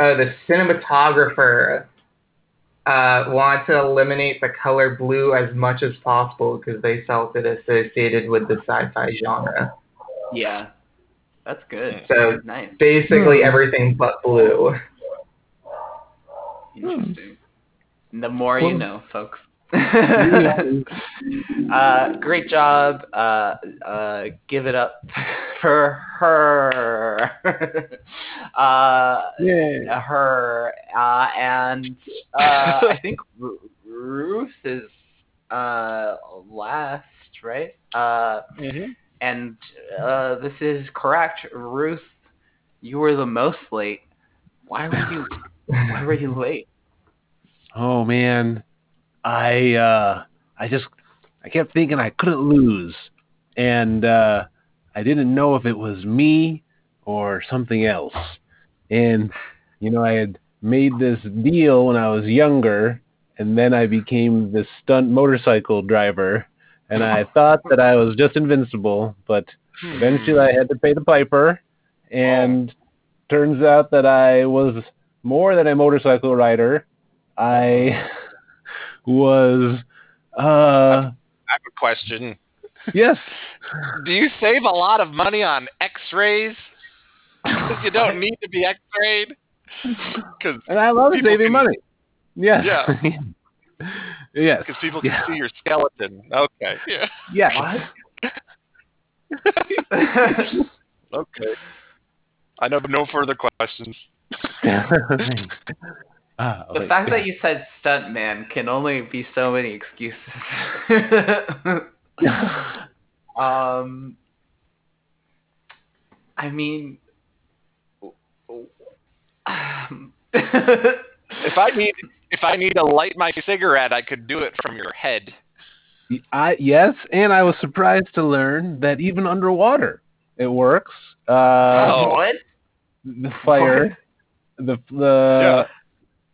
uh, the cinematographer uh, wanted to eliminate the color blue as much as possible because they felt it associated with the sci-fi genre. yeah, that's good. So Nice, basically Hmm. everything but blue. interesting. The more you know, folks. uh, great job. Uh, uh, give it up for her. uh, Yeah. her uh, and uh, I think Ru- Ruth is uh, last, right? Uh, and uh, this is correct, Ruth. You were the most late. Why were you? Why were you late? Oh man, I uh, I just I kept thinking I couldn't lose, and uh, I didn't know if it was me or something else. And you know, I had made this deal when I was younger, and then I became this stunt motorcycle driver, and I thought that I was just invincible, but eventually I had to pay the piper, and turns out that I was more than a motorcycle rider. I was uh I have a question. yes. Do you save a lot of money on X-rays? Because you don't need to be X-rayed. Because And I love saving can- money. Yes. Yeah. yes. Because people can Yeah. see your skeleton. Okay. Yeah. Yes. Okay. I have no further questions. Ah, The wait. fact that you said stuntman can only be so many excuses. um, I mean, um, If I need if I need to light my cigarette, I could do it from your head. I yes, and I was surprised to learn that even underwater it works. Uh, Oh. what? the fire, the the yeah,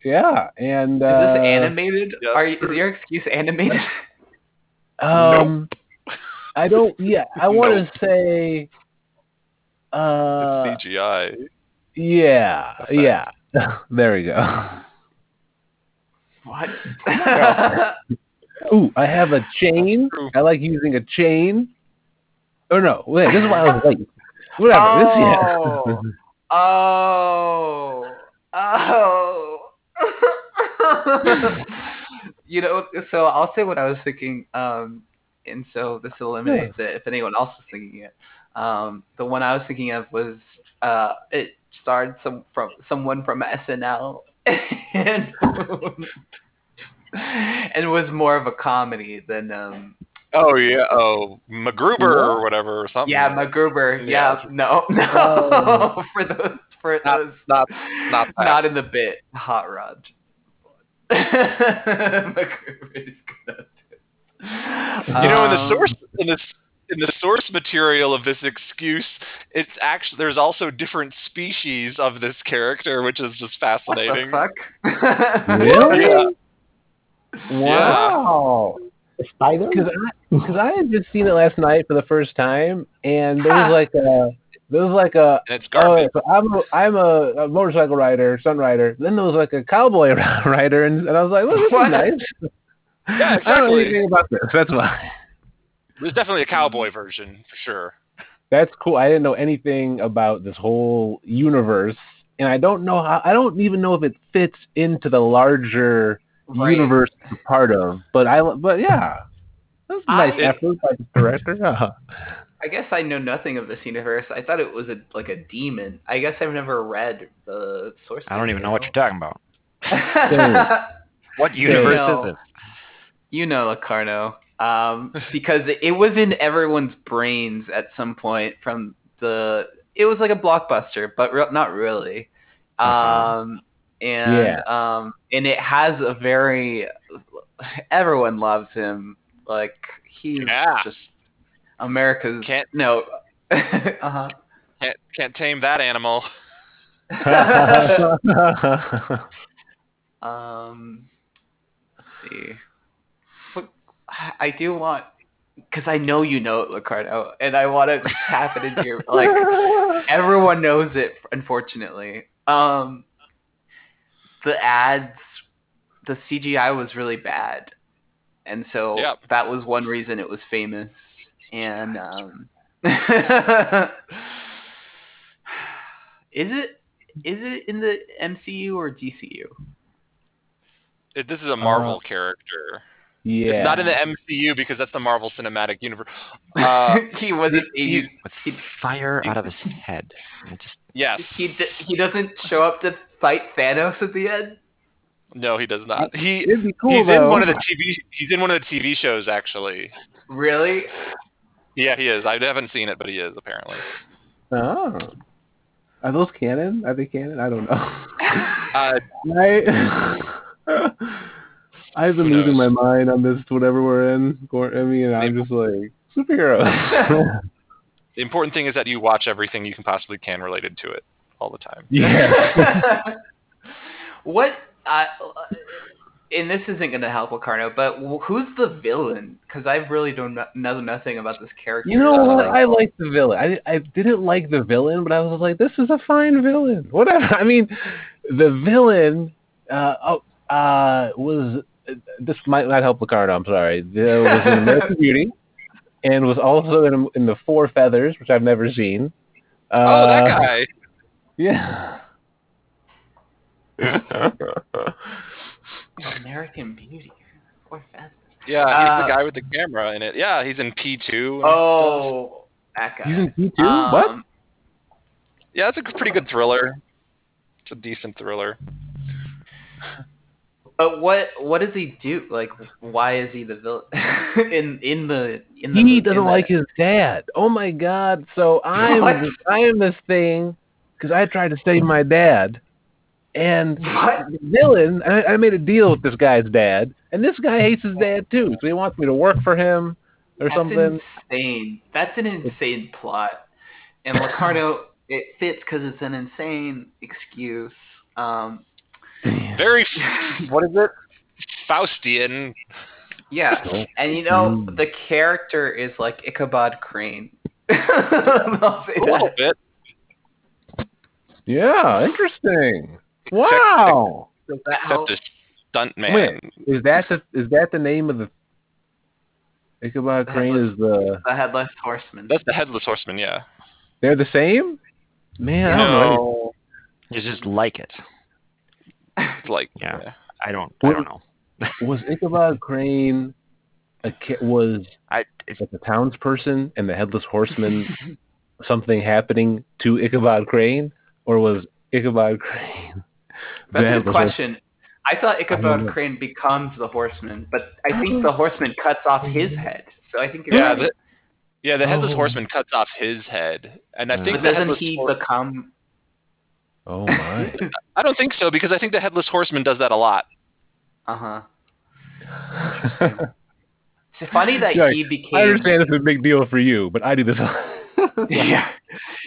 and Is uh, this animated? yeah. Are you, is your excuse animated? Um, I don't. Yeah, I want Nope. to say. Uh, It's CGI. yeah, Effect. yeah. there we go. what? Ooh, I have a chain. I like using a chain. Oh no, wait, this is why I was late. Whatever. This, yeah. oh. Oh. You know, so I'll say what I was thinking, um, and so this eliminates it if anyone else is thinking it. Um, the one I was thinking of was uh, it starred some from someone from SNL and and was more of a comedy than um Oh yeah. Oh, MacGruber or whatever or something. yeah MacGruber yeah, Yeah. no no Oh. for those for Not- those not not that. not in the bit hot rod MacGruber is good at it. You know, in the Um, source in this in the source material of this excuse, it's actually there's also different species of this character, which is just what fascinating. the fuck Really? Yeah. Wow. Spider? Because I, cause I had just seen it last night for the first time, and there was like a there was like a And it's oh, garbage. so I'm a, I'm a, a motorcycle rider, sun rider. Then there was like a cowboy rider, and, and I was like, well, this What? is nice. yeah, I don't know exactly. anything about this. That's why. There's definitely a cowboy version for sure. That's cool. I didn't know anything about this whole universe, and I don't know how. I don't even know if it fits into the larger Right. universe it's a part of. But I, but yeah, that's a nice I- effort by the director. Yeah. I guess I know nothing of this universe. I thought it was a like a demon. I guess I've never read the source. I don't even know what you're talking about. What universe No. is it? you know Locarno. Um, because it was in everyone's brains at some point from the. It was like a blockbuster, but re- not really. Um, and um, and it has a very. Everyone loves him. Like he's Yeah. just America's. Can't- no. uh huh. Can't can't tame that animal. Um, let's see. I do want, because I know you know it, Ricardo, and I want to tap it into your like. Everyone knows it, unfortunately. Um, the ads, the CGI was really bad, and so Yep. that was one reason it was famous. And um, is it is it in the MCU or DCU? It, this is a Marvel character. yeah. It's not in the MCU because that's the Marvel Cinematic Universe. Uh, he wasn't. He, With he, fire out of his head. It just yes. he d- he doesn't show up to fight Thanos at the end. No, he does not. He cool he's though. in one of the TV. He's in one of the TV shows actually. Really? Yeah, he is. I haven't seen it, but he is apparently. Oh. Are those canon? Are they canon? I don't know. Uh, I, I've been losing my mind on this whatever we're in. Or- I mean, I'm just like superheroes. the important thing is that you watch everything you can possibly can related to it all the time. yeah. what? Uh, and this isn't going to help Locarno, but who's the villain? Because I really don't know nothing about this character. You know what? Like, I like the villain. I I didn't like the villain, but I was like, this is a fine villain. Whatever. I mean, the villain uh oh, uh was this might not help Ricardo. I'm sorry. There was in American Beauty, and was also in in the Four Feathers, which I've never seen. Uh, oh, that guy. Yeah. American Beauty. Four feathers. Yeah, he's Uh, the guy with the camera in it. Yeah, he's in P2. and Oh, that guy. He's in P two. what? Um, Yeah, it's a pretty good thriller. It's a decent thriller. But what what does he do? Like, why is he the villain in in the in the? He doesn't the- like his dad. Oh my god! So I'm I am this thing because I tried to save my dad, And What? the villain, I, I made a deal with this guy's dad, and this guy hates his dad too, so he wants me to work for him or That's something. insane. That's an insane plot. And Ricardo, it fits because it's an insane excuse. Um, Very, what is it? Faustian. yeah, and you know Mm. the character is like Ichabod Crane. A little bit. Yeah, interesting. Except- Wow. Does that Except help? a stunt man. Wait. Is that the is that the name of the Ichabod Crane? Is the The headless horseman. That's the headless horseman. Yeah. they're the same? Man, I don't know. any- No. You just like it. It's like Yeah. yeah. I don't. I don't know. Was Ichabod Crane a ki- was I if, like a townsperson and the headless horseman something happening to Ichabod Crane, or was Ichabod Crane the That's a good headless question. I thought Ichabod know. Crane becomes the horseman, but I think the horseman cuts off his head. So I think you're Yeah. right. The, yeah. The headless Oh. horseman cuts off his head, and I Yeah. think but the doesn't he hor- become? Oh my! I don't think so because I think the headless horseman does that a lot. Uh huh. It's funny that Yeah, he became. I became. understand it's a big deal for you, but I do this. yeah.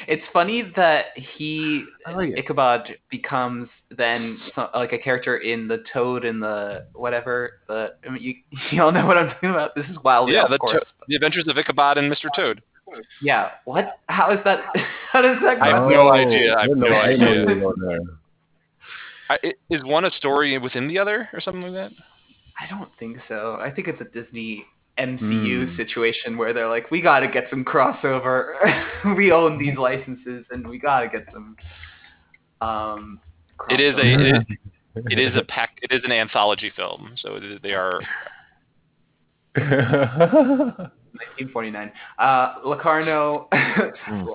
It's funny that he I like it. Ichabod becomes then so, like a character in the Toad and the whatever. The I mean, you you all know what I'm talking about. This is wild. Yeah, of the, course. to- the Adventures of Ichabod and Mr. Toad. yeah. What? How is that? How does that? I have go? no idea. I have didn't no know- idea. you were going there. I, i- is one a story within the other or something like that? I don't think so. I think it's a Disney MCU Hmm. situation where they're like, we got to get some crossover. we own these licenses, and we got to get some. Um, It is a crossover. it, it is a pack. It is an anthology film, so they are. 1949. Uh, Locarno,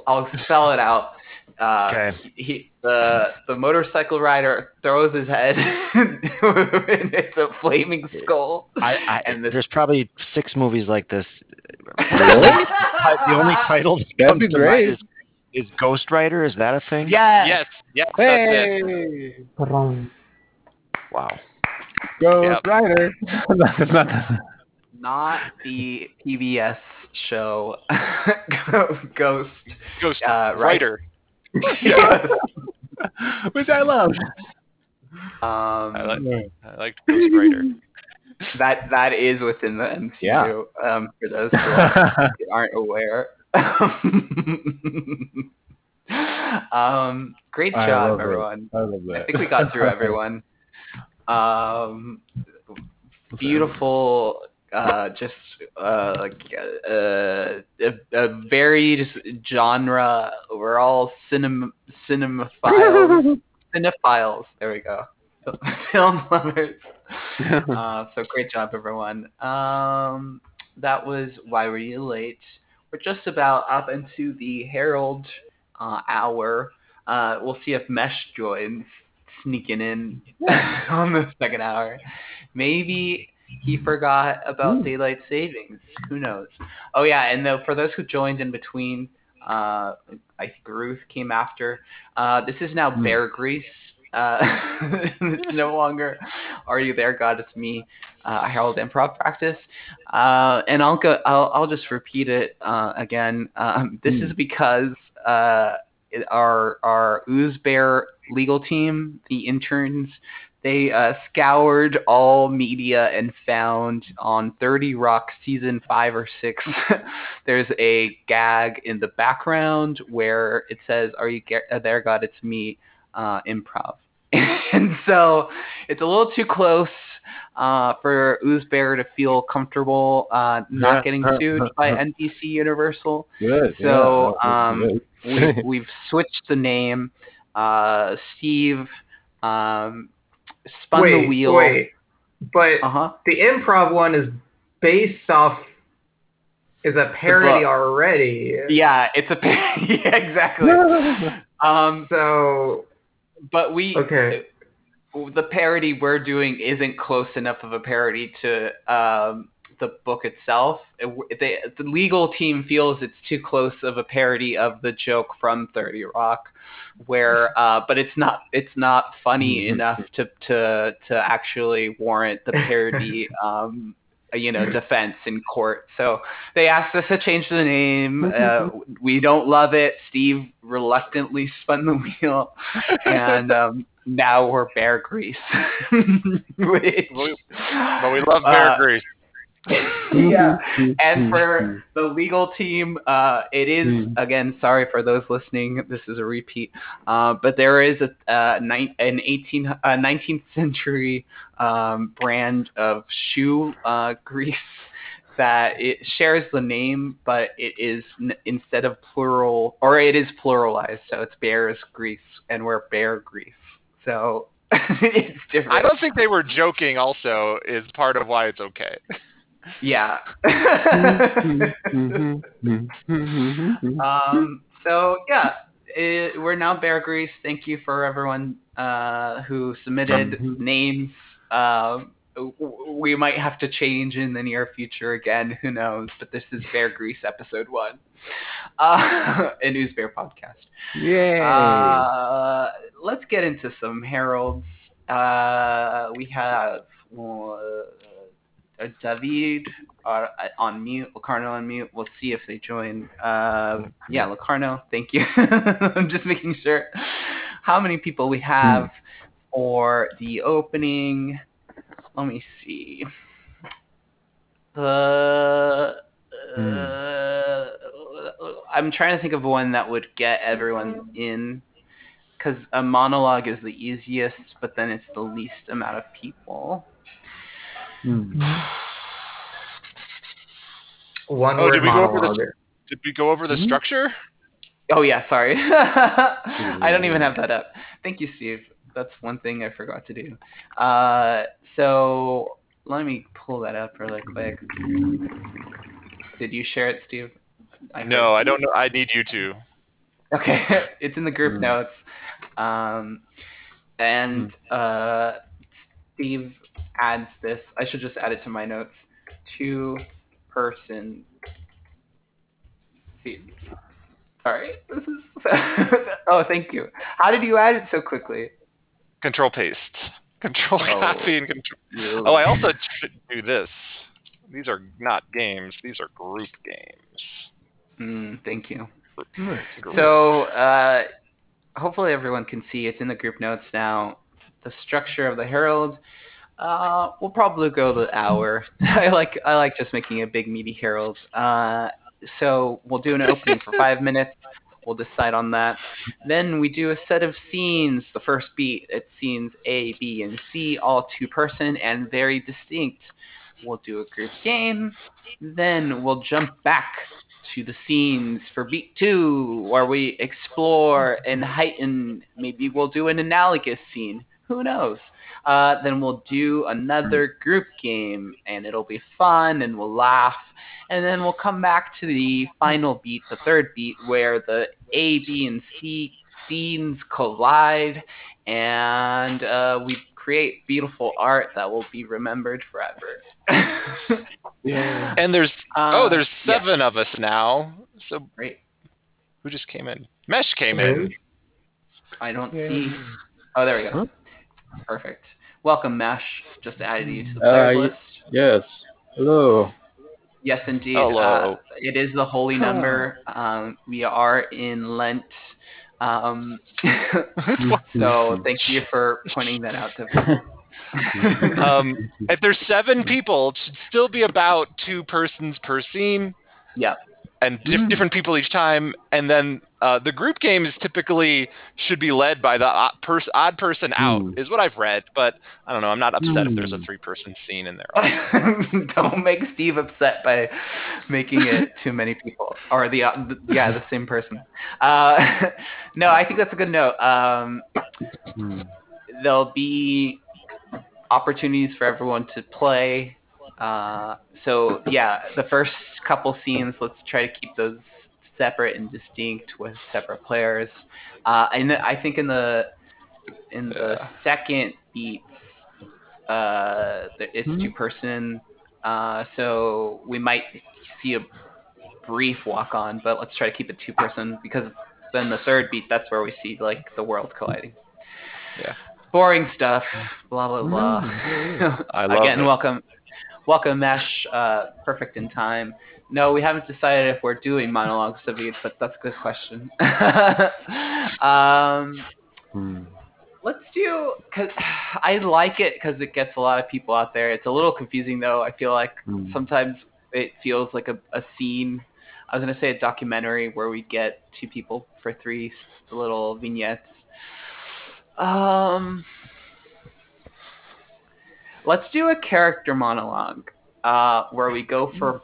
I'll spell it out. Uh, Okay. he, the the motorcycle rider throws his head, and it's a flaming skull. I, I And this- there's probably six movies like this. Really? the only title that That'd comes to mind is, is Ghost Rider. Is that a thing? Yes. Yes, yes, that's it. hey, Wow. Ghost Yep. Rider. That's not the- Not the PBS show Ghost. Ghost Uh, right. Rider. Yes. which I love. Um, I like, I like Ghost Rider. that that is within the MCU. Yeah. Um, for those who aren't, aren't aware. um, great I job, love it. everyone. I love I think we got through everyone. Um, beautiful, uh, just uh, like uh, a, a varied genre. We're all cinema cinemaphiles, cinephiles. There we go. Film lovers. Uh, so great job, everyone. Um, that was why were you late? We're just about up into the Harold uh, hour. Uh, we'll see if Mesh joins, sneaking in on the second hour. Maybe he forgot about daylight savings. Who knows? Oh yeah, and though for those who joined in between, uh, I think Ruth came after. Uh, this is now Hmm. Bear Grease. Uh, it's no longer Are You There, God? It's me, uh, Harold Improv Practice. Uh, and I'll go. I'll, I'll just repeat it uh, again. Um, this Hmm. is because uh, our our Ooze Bear legal team, the interns, they uh, scoured all media and found on 30 Rock season five or six, there's a gag in the background where it says, "Are you ge- uh, there, God? It's me." Uh, improv, and so it's a little too close uh, for Ooze Bear to feel comfortable uh, not getting sued by NBC Universal. Good. So, yeah, um, we, we've switched the name. Uh, Steve um, spun wait, the wheel. wait. But Uh huh. the improv one is based off is a parody already. Yeah, it's a yeah, exactly. Um, So but we okay. the parody we're doing isn't close enough of a parody to um the book itself. It, they, the legal team feels it's too close of a parody of the joke from Thirty Rock, where uh, but it's not it's not funny Mhm. enough to to to actually warrant the parody. Um, you know, defense in court. So they asked us to change the name. Uh, we don't love it. Steve reluctantly spun the wheel, and um, now we're Bear Grease. Which, But we love Bear uh, Grease. yeah. And for the legal team, uh, it is Mm. again. Sorry for those listening. This is a repeat, uh, but there is a, uh, nine, an 18, uh, 19th century um, brand of shoe uh, grease that it shares the name, but it is n- instead of plural, or it is pluralized. So it's Bear's Grease, and we're Bear Grease. So it's different. I don't think they were joking. Also, is part of why it's okay. Yeah. Mhm. um, so yeah, it, we're now Bear Grease. Thank you for everyone uh, who submitted Mhm. names. Um, w- we might have to change in the near future again. Who knows? But this is Bear Grease episode one, uh, a Ooze Bear podcast. Yay! Uh, let's get into some Harolds. Uh, we have uh, David uh, on mute, Locarno on mute. We'll see if they join. Uh, yeah, Locarno, thank you. I'm just making sure how many people we have for the opening. Let me see. The uh, I'm trying to think of one that would get everyone in because a monologue is the easiest, but then it's the least amount of people. Hmm. One Oh, word did we go over monologue. this? Did we go over the Hmm? structure? Oh yeah, sorry. I don't even have that up. Thank you, Steve. That's one thing I forgot to do. Uh, so let me pull that up really quick. Did you share it, Steve? I No, I don't know. I need you to. Okay, it's in the group Mm. notes. Um, and uh, Steve adds this. I should just add it to my notes. Two person. See, sorry, this is. oh, thank you. How did you add it so quickly? Control paste. Control Oh. copy and control. Oh, I also should do this. These are not games. These are group games. Mm, thank you. Nice. So, uh, hopefully everyone can see it's in the group notes now. The structure of the Harold. Uh, we'll probably go the hour. I like I like just making a big meaty Harold. Uh, so we'll do an opening for five minutes. We'll decide on that. Then we do a set of scenes. The first beat, it's scenes A, B, and C, all two person and very distinct. We'll do a group game. Then we'll jump back to the scenes for beat two, where we explore and heighten. Maybe we'll do an analogous scene. Who knows? Uh, then we'll do another group game, and it'll be fun, and we'll laugh. And then we'll come back to the final beat, the third beat, where the A, B, and C scenes collide, and uh, we create beautiful art that will be remembered forever. Yeah. And there's Uh, oh, there's yeah. seven of us now. So Great. who just came in? Mesh came in. I don't Yeah. see. Oh, there we go. Huh? Perfect. Welcome, Mesh. Just added you to the Uh, list. Yes. Hello. Yes, indeed. Hello. Uh, it is the holy number. Um, we are in Lent. Um, so thank you for pointing that out to me. um, if there's seven people, it should still be about two persons per scene. Yeah. And dif- different people each time, and then uh, the group games typically should be led by the odd, pers- odd person out, Hmm. is what I've read. But I don't know. I'm not upset if there's a Hmm. three-person scene in there. Don't make Steve upset by making it too many people, or the, uh, the yeah the same person. Uh, no, I think that's a good note. Um, Hmm. there'll be opportunities for everyone to play. Uh, so yeah, the first couple scenes, let's try to keep those separate and distinct with separate players. Uh, and I think in the in the Yeah. second beats, uh, th- it's two person. Uh, so we might see a brief walk on, but let's try to keep it two person because then the third beat that's where we see like the world colliding. Yeah. Boring stuff. Blah blah blah. I love Again, it. welcome, welcome, Mesh. Uh, perfect in time. No, we haven't decided if we're doing monologues, David, but that's a good question. um, Hmm. let's do because I like it because it gets a lot of people out there. It's a little confusing though. I feel like Hmm. sometimes it feels like a, a scene. I was gonna say a documentary where we get two people for three little vignettes. Um, let's do a character monologue uh, where we go for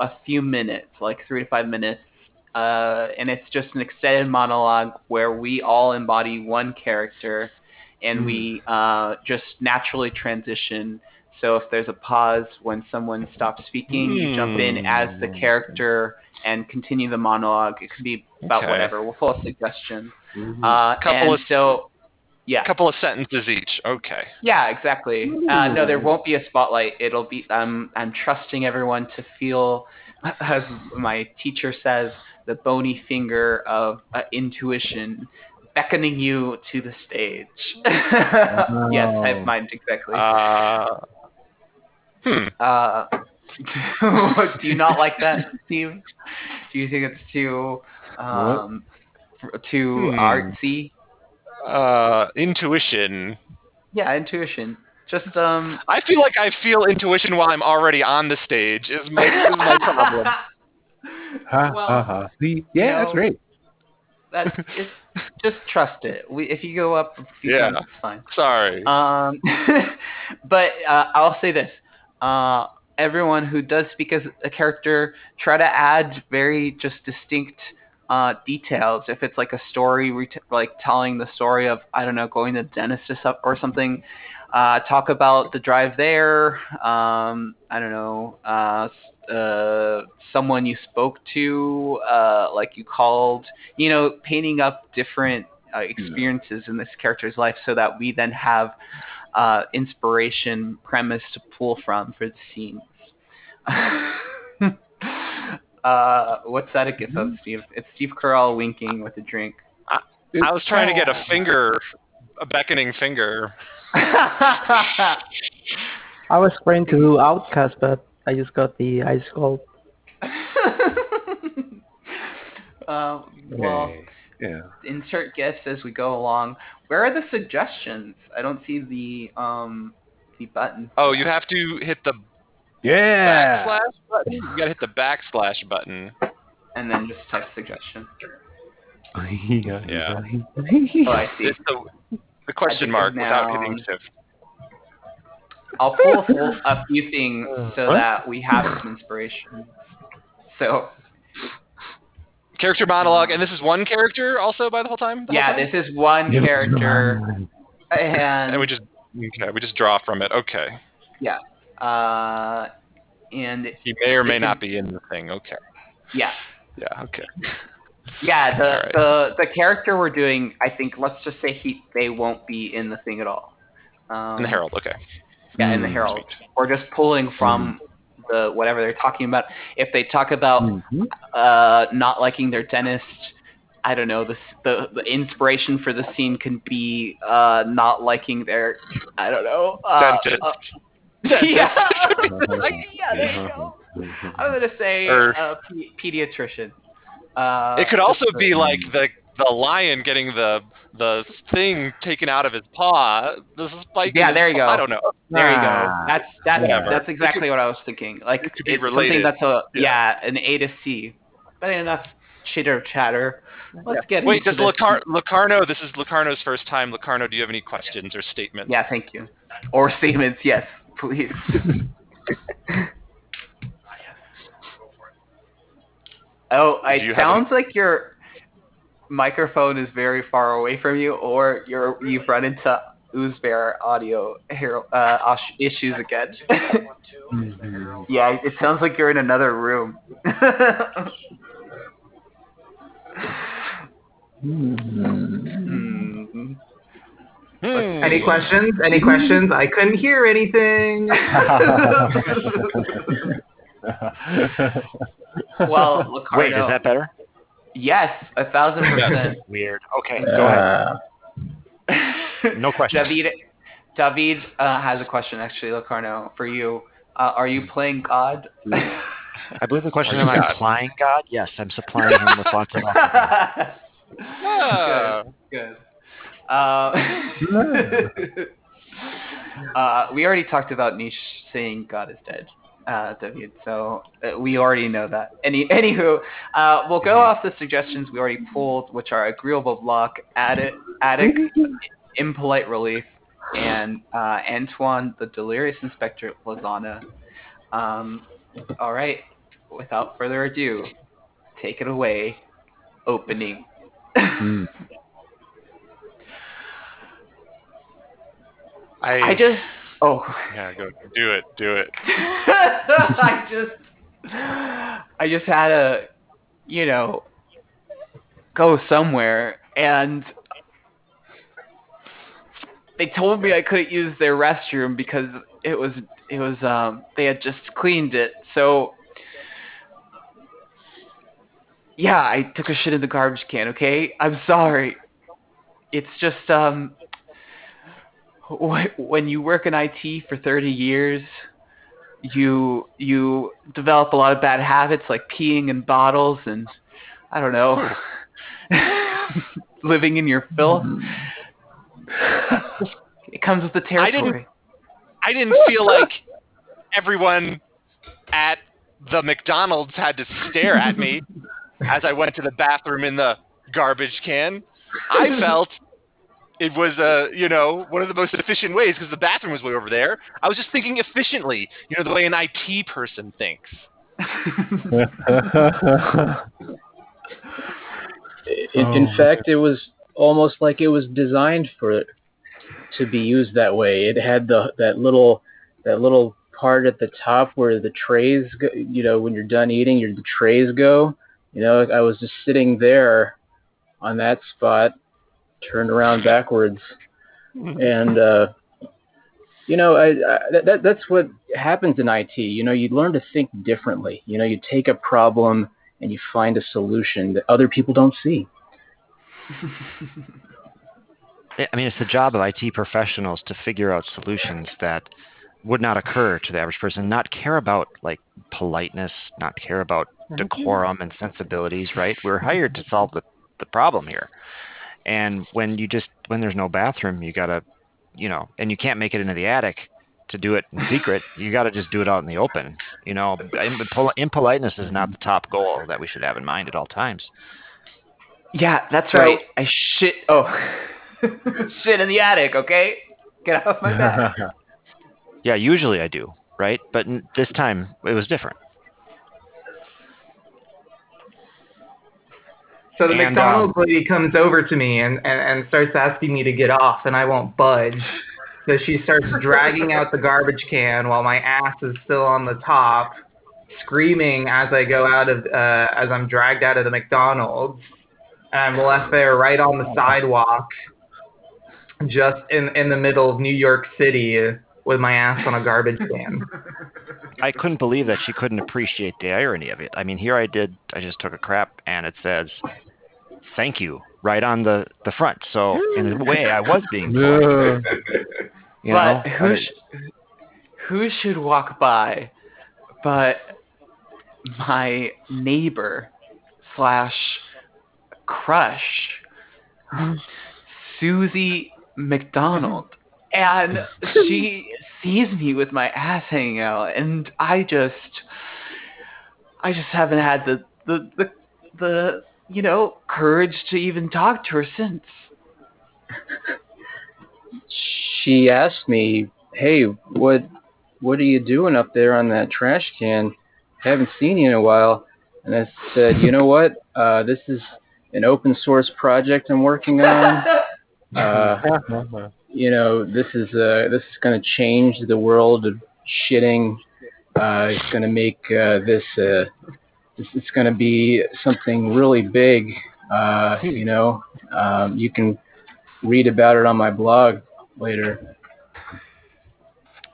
a few minutes, like three to five minutes, uh, and it's just an extended monologue where we all embody one character, and we uh, just naturally transition. So if there's a pause when someone stops speaking, you jump in as the character and continue the monologue. It could be about Okay. whatever. We'll pull a suggestion. Mhm. Uh, Couple and of- so, yeah, A couple of sentences each. Okay. yeah, exactly. Uh, no, there won't be a spotlight. It'll be. I'm. I'm trusting everyone to feel, as my teacher says, the bony finger of uh, intuition beckoning you to the stage. yes, I have mine exactly. Uh, hmm. Uh, do you not like that, Steve? Do you think it's too um, too Hmm. artsy? Uh, intuition. Yeah, intuition. Just um. I feel like I feel intuition while I'm already on the stage. Is my is my problem. Ha Well, ha ha. See, yeah, you that's know, great. That's it's, just trust it. We, if you go up a few Yeah. times, it's fine. Sorry. Um, but uh, I'll say this: uh, everyone who does speak as a character, try to add very just distinct uh, details. If it's like a story, ret- like telling the story of I don't know, going to the dentist or, some- or something. Uh, talk about the drive there. Um, I don't know. Uh, uh, someone you spoke to, uh, like you called. You know, painting up different uh, experiences in this character's life, so that we then have uh, inspiration premise to pull from for the scenes. uh, what's that a gift of, Steve? It's Steve Carell winking with a drink. I was trying to get a finger, a beckoning finger. I was trying to do OutKast, but I just got the ice cold. uh, well, Okay. Yeah. insert gifts as we go along. Where are the suggestions? I don't see the um the button. Oh, you have to hit the Yeah. backslash button. You gotta hit the backslash button. and then just type suggestion. yeah. Yeah. Oh, I see. It's the, the question I mark think without now- hitting shift. I'll pull a, full, a few things uh, so What? that we have some inspiration. So Character monologue, and this is one character also by the whole time. the whole yeah, time? this is one character, and and we just okay, we just draw from it. Okay, uh, and he may or may not be in the thing. Okay, yeah, yeah, okay. yeah. The Alright. the the character we're doing, I think, let's just say he they won't be in the thing at all. Um, In the Harold. Okay. Yeah, in the Mm. Harold. We're just pulling from the whatever they're talking about. If they talk about Mhm. uh, not liking their dentist, I don't know. The, the the inspiration for the scene can be uh, not liking their I don't know. Uh, Dentist. yeah. yeah, there you go. I'm gonna say Or- uh, pe- pediatrician. Uh, It could also be like the the lion getting the the thing taken out of his paw. The spike. Yeah, there you paw. go. I don't know. There you go. Ah, That's that's whatever. that's exactly what I was thinking. Like it could be it's related. something that's a Yeah. yeah. an A to C. But enough chitter chatter. Let's get Wait, into does this. Locar- Locarno? This is Locarno's first time. Locarno, do you have any questions or statements? Yeah, thank you. Or statements, yes, please. oh, it you have sounds like your microphone is very far away from you, or you're you've run into Ooze Bear audio uh, issues again. Mhm. yeah, it sounds like you're in another room. Hmm. Hmm. Any questions? Any questions? I couldn't hear anything. Well, Locarno, Wait, is that better? yes, a thousand percent. Weird. Okay, go ahead. Uh, No questions. David, David uh, has a question actually, Locarno, for you. Uh, are you playing God? I believe the question is, am I God? supplying God? Yes, I'm supplying him with lots of alcohol. Ah. Good. Uh, uh, we already talked about Nietzsche saying God is dead, uh, David. So uh, we already know that. Any, anywho, uh, we'll go off the suggestions we already pulled, which are agreeable block, addict, addict, impolite relief, and uh, Antoine, the delirious inspector Lozana. Um, all right. Without further ado, take it away. Opening. Hmm. I, I just. Oh. yeah, go do it, do it. I just I just had to, you know, go somewhere and they told me I couldn't use their restroom because it was it was um they had just cleaned it. So yeah, I took a shit in the garbage can, okay? I'm sorry. It's just um when you work in IT for 30 years, you you develop a lot of bad habits like peeing in bottles and I don't know, living in your filth. Mm-hmm. It comes with the I didn't- territory. I didn't feel like everyone at the McDonald's had to stare at me as I went to the bathroom in the garbage can. I felt it was uh, you know, one of the most efficient ways because the bathroom was way over there. I was just thinking efficiently, you know, the way an IT person thinks. in, in fact, it was almost like it was designed for it to be used that way. It had the that little that little part at the top where the trays, go, you know, when you're done eating, your the trays go. You know, I was just sitting there on that spot, turned around backwards, and uh, you know, I, I that, that that's what happens in IT. You know, you learn to think differently. You know, you take a problem and you find a solution that other people don't see. I mean, it's the job of IT professionals to figure out solutions that would not occur to the average person, not care about like politeness, not care about decorum and sensibilities, right? We're hired to solve the, the problem here. And when you just when there's no bathroom, you gotta, you know, and you can't make it into the attic to do it in secret. You got to just do it out in the open. You know, Impol- impoliteness is not the top goal that we should have in mind at all times. Yeah, that's So- right. I shit. Oh, shit in the attic. Okay, get off my back. Yeah, usually I do, right? But this time it was different. So the And, McDonald's lady comes over to me and, and, and starts asking me to get off, and I won't budge. So she starts dragging out the garbage can while my ass is still on the top, screaming as I go out of uh, as I'm dragged out of the McDonald's. And I'm left there right on the sidewalk, just in in the middle of New York City, with my ass on a garbage can. I couldn't believe that she couldn't appreciate the irony of it. I mean, here I did. I just took a crap, and it says, "Thank you" right on the the front. So in a way, I was being polite. You know, but who sh- who should walk by but my neighbor slash crush Susie McDonald and she sees me with my ass hanging out and I just I just haven't had the the the, the you know courage to even talk to her since she asked me, "Hey, what what are you doing up there on that trash can? Haven't seen you in a while." And I said, "You know what? Uh, this is an open source project I'm working on. Uh, you know, this is uh, this is going to change the world of shitting. Uh, it's going to make uh, this uh, it's, it's going to be something really big. Uh, you know, um, you can read about it on my blog later.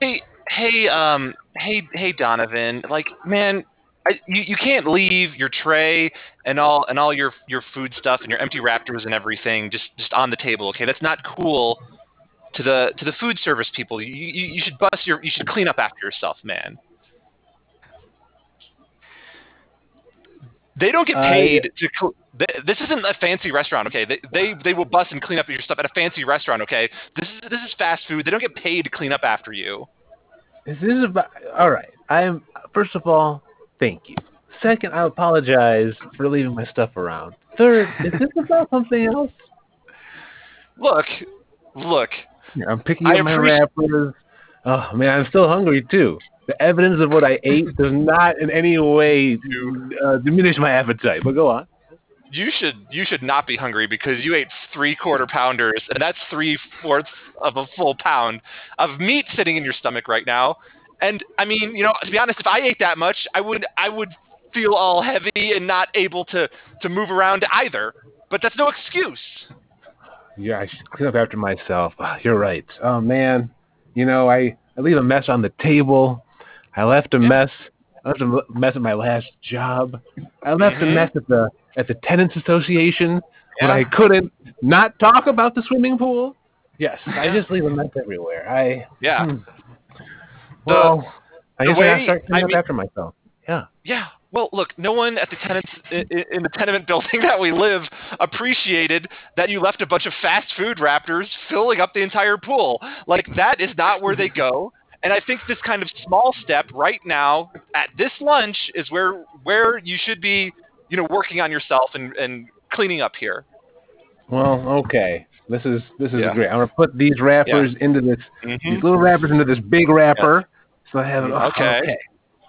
Hey, hey, um, hey, hey, Donovan. Like, man, I, you, you can't leave your tray and all and all your your food stuff and your empty Raptors and everything just just on the table. Okay, that's not cool to the to the food service people. You you, you should bust your you should clean up after yourself, man. They don't get Uh, paid to. cl- This isn't a fancy restaurant, okay? They, they they will bust and clean up your stuff at a fancy restaurant, okay? This is this is fast food. They don't get paid to clean up after you. Is this about all right? I'm first of all, thank you. Second, I apologize for leaving my stuff around. Third, is this about something else? Look, look. I'm picking I up my appreciate- wrappers. Oh man, I'm still hungry too. The evidence of what I ate does not in any way uh, diminish my appetite. But go on. You should you should not be hungry because you ate three quarter pounders, and that's three fourths of a full pound of meat sitting in your stomach right now. And I mean, you know, to be honest, if I ate that much, I would I would feel all heavy and not able to to move around either. But that's no excuse. Yeah, I should clean up after myself. Ah, You're right. Oh man, you know I I leave a mess on the table. I left a mess. I left a mess at my last job. I left a Mhm. mess at the at the tenants association when I couldn't not talk about the swimming pool. Yes, I just leave a mess everywhere. I Yeah. hmm. well, I the guess I gotta way- start cleaning I up mean- after myself. Yeah. Yeah. Well, look, no one at the tenants i- i- in the tenement building that we live appreciated that you left a bunch of fast food raptors filling up the entire pool. Like that is not where they go. And I think this kind of small step right now at this lunch is where where you should be, you know, working on yourself and, and cleaning up here. Well, okay. This is this is Yeah. great. I'm gonna put these wrappers into this these Mm-hmm. little wrappers into this big wrapper. So I have it. oh, Okay.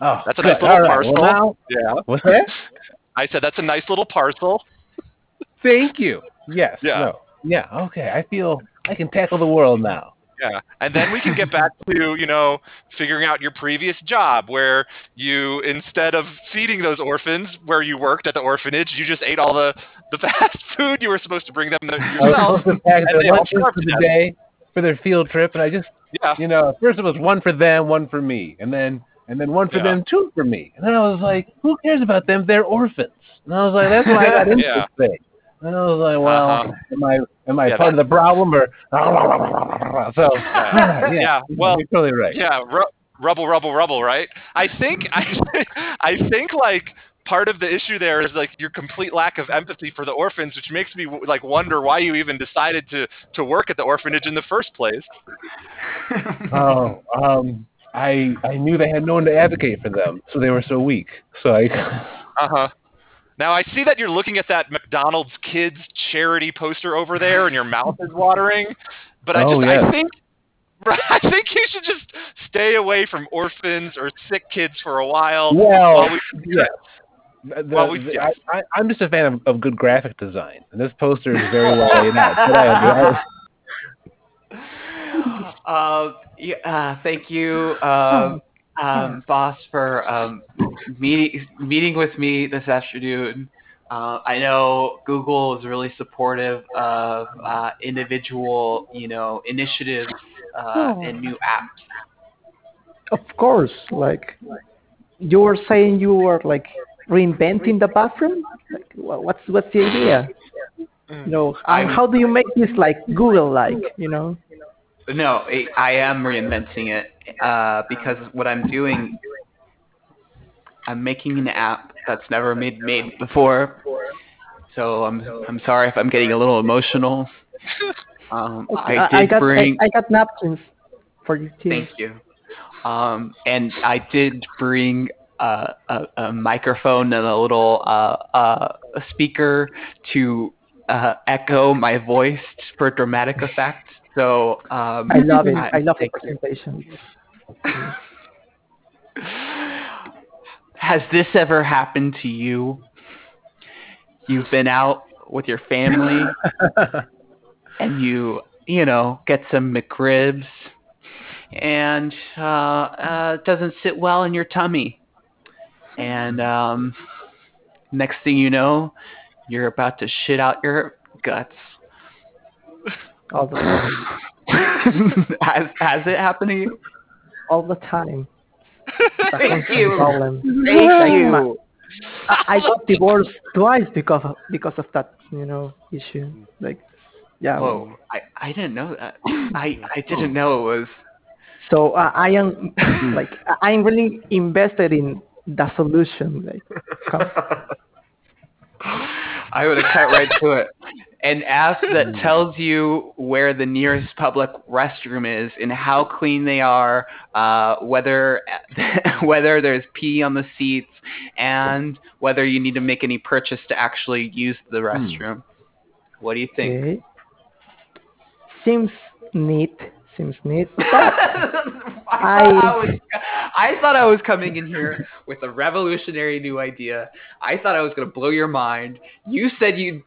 Oh, That's a good. nice little right. parcel. Well, now, Yeah. what's that? I said that's a nice little parcel. Thank you. Yes. Yeah. No. Yeah. Okay. I feel I can tackle the world now. Yeah, and then we can get back to you know figuring out your previous job where you instead of feeding those orphans where you worked at the orphanage, you just ate all the the fast food you were supposed to bring them I was yourself. pack and their they all lunches for the day for their field trip, and I just, Yeah, you know, first it was one for them, one for me, and then and then one for Yeah. them, two for me, and then I was like, who cares about them? They're orphans, and I was like, that's why I got into Yeah. this thing. And I was like, well, Uh-huh. am I am I Yeah, part of the problem or? So Yeah. yeah, Yeah, well, you're totally right. yeah, ru- rubble, rubble, rubble. Right? I think I, I think like part of the issue there is like your complete lack of empathy for the orphans, which makes me like wonder why you even decided to to work at the orphanage in the first place. Oh, um, I I knew they had no one to advocate for them, so they were so weak. So I, Uh huh. Now I see that you're looking at that McDonald's kids charity poster over there, and your mouth is watering. But I Oh, just I think I think you should just stay away from orphans or sick kids for a while. well, while we, yes. The- Well, we- the- yes. I, I, I'm just a fan of, of good graphic design, and this poster is very well laid out. But I, I, Uh, yeah, uh, thank you, um, um, boss, for um, meeting meeting with me this afternoon. Uh, I know Google is really supportive of uh, individual, you know, initiatives uh, and new apps. Of course, like you were saying, you were like reinventing the bathroom. Like, what's what's the idea? You know, I'm- how, how do you make this like Google-like? You know? No, I I am reinventing it uh, because what I'm doing, I'm making an app that's never been made before. So I'm I'm sorry if I'm getting a little emotional. Um, Okay, I did got bring. I, I got napkins for your team. Thank you. Um, and I did bring uh, a, a microphone and a little uh, uh, speaker to uh, echo my voice for dramatic effect. So um, I love it. I, love the presentation. Has this ever happened to you? You've been out with your family and you, you know, get some McRibs and uh, uh, it doesn't sit well in your tummy. And um, next thing you know, you're about to shit out your guts. All the time. has has it happened to you? All the time. Thank you. Problem. Thank Like, you. my- I got divorced twice because of because of that, you know, issue. Like, yeah. Whoa, I, I didn't know that. I, I didn't know it was. So uh, I am like I am really invested in the solution. Like, I would have cut right to it. An app that tells you where the nearest public restroom is and how clean they are, uh, whether whether there's pee on the seats, and whether you need to make any purchase to actually use the restroom. What do you think? okay. Seems neat. Seems neat. I, thought I, was, I thought I was coming in here with a revolutionary new idea. I thought I was going to blow your mind. You said you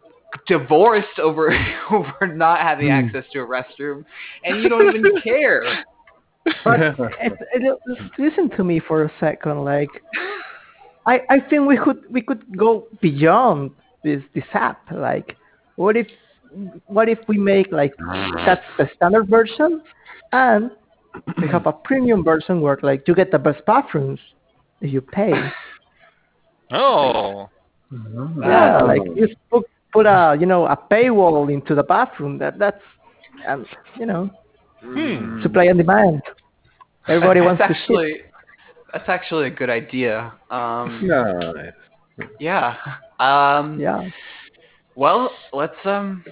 divorced over over not having Hmm. access to a restroom, and you don't even care. But it, it, listen to me for a second. Like, I I think we could we could go beyond this this app. Like, what if what if we make like that's the standard version, and we have a premium version where like you get the best bathrooms if you pay. Oh. Yeah, like you put put a you know a paywall into the bathroom. That that's um, you know Hmm. supply and demand. Everybody wants that's to shit. actually that's actually a good idea. Um, Nice. yeah. Um, Yeah. Well, let's um.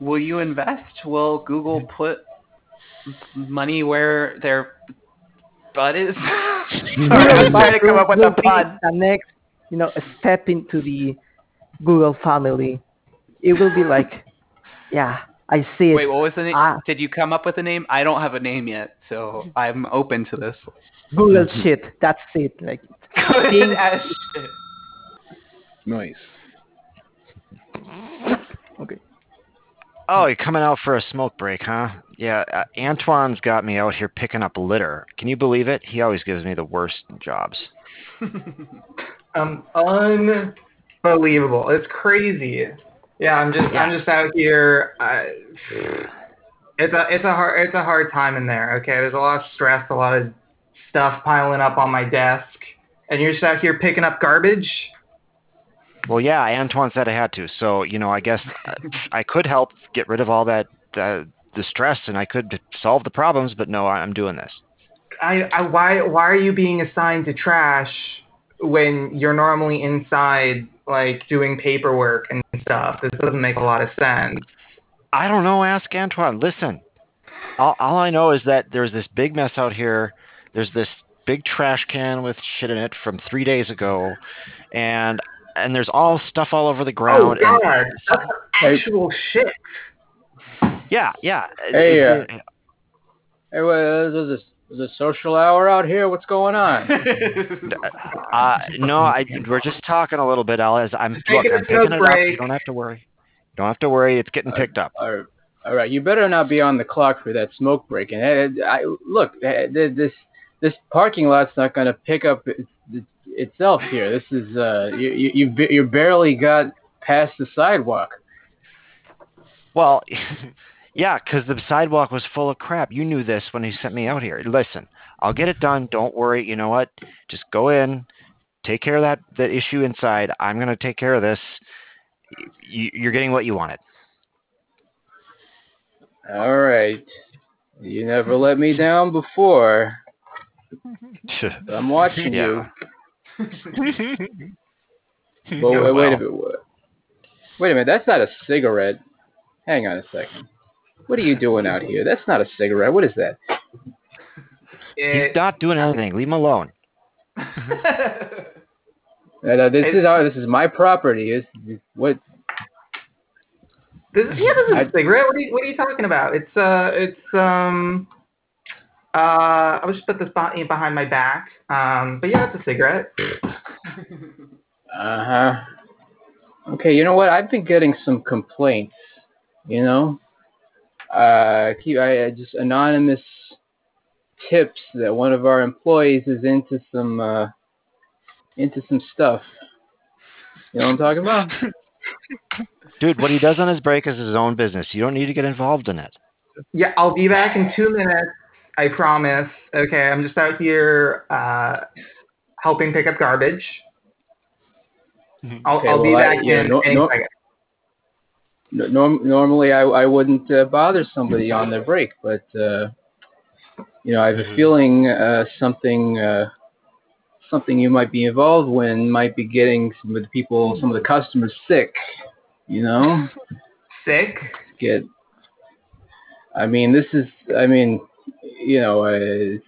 Will you invest? Will Google put money where their butt is? Sorry, I was trying to come up with a Will pun. The next, you know, step into the Google family. It will be like, yeah, I see it. Wait, what was the name? Ah. Did you come up with a name? I don't have a name yet, so I'm open to this. Google shit. That's it. Like, Good as shit. Nice. okay. Oh, you're coming out for a smoke break, huh? Yeah, uh, Antoine's got me out here picking up litter. Can you believe it? He always gives me the worst jobs. Um, unbelievable. It's crazy. Yeah, I'm just I'm just out here. I, it's a it's a hard it's a hard time in there. Okay, there's a lot of stress, a lot of stuff piling up on my desk, and you're just out here picking up garbage. Well, yeah, Antoine said I had to, so you know, I guess uh, I could help get rid of all that uh, the stress, and I could solve the problems. But no, I'm doing this. I, I why why are you being assigned to trash when you're normally inside like doing paperwork and stuff? This doesn't make a lot of sense. I don't know. Ask Antoine. Listen, all, all I know is that there's this big mess out here. There's this big trash can with shit in it from three days ago, and and there's all stuff all over the Oh ground. and- God, that's actual shit. yeah, yeah. Hey, uh, Hey, wait, there's a, there's a social hour out here. What's going on? Uh, no, I, we're just talking a little bit, Al. As I'm, look, Taking a I'm picking it smoke up. You don't have to worry. You don't have to worry. It's getting picked up. all right, all right, you better not be on the clock for that smoke break. And uh, I, look, uh, this this parking lot's not going to pick up it, it, itself here. This is uh, you you you ba- you barely got past the sidewalk. Well, yeah, because the sidewalk was full of crap. You knew this when he sent me out here. Listen, I'll get it done. Don't worry. You know what? Just go in, take care of that that issue inside. I'm gonna take care of this. You, you're getting what you wanted. All right, you never let me down before. I'm watching Yeah. you. Well, wait, wait a minute. Wait- Wait a minute. That's not a cigarette. Hang on a second. What are you doing out here? That's not a cigarette. What is that? He's not doing anything. Leave him alone. Uh, no, this is our, this is my property. Is what? This, yeah, this is I- a cigarette. What are you What are you talking about? It's uh, it's um, uh, I was just put this behind behind my back. Um, but yeah, it's a cigarette. Uh huh. Okay, you know what? I've been getting some complaints. You know, uh, keep I I just anonymous tips that one of our employees is into some uh into some stuff. You know what I'm talking about? Dude, what he does on his break is his own business. You don't need to get involved in it. Yeah, I'll be back in two minutes. I promise. Okay, I'm just out here uh, helping pick up garbage. I'll, Okay, I'll be well, I- back yeah, in no- any no- second. N- Norm- normally, I, I wouldn't uh, bother somebody on their break, but uh, you know, I have a feeling uh, something uh, something you might be involved in might be getting some of the people, some of the customers sick. You know, Sick? get. I mean, this is. I mean, you know, uh, it,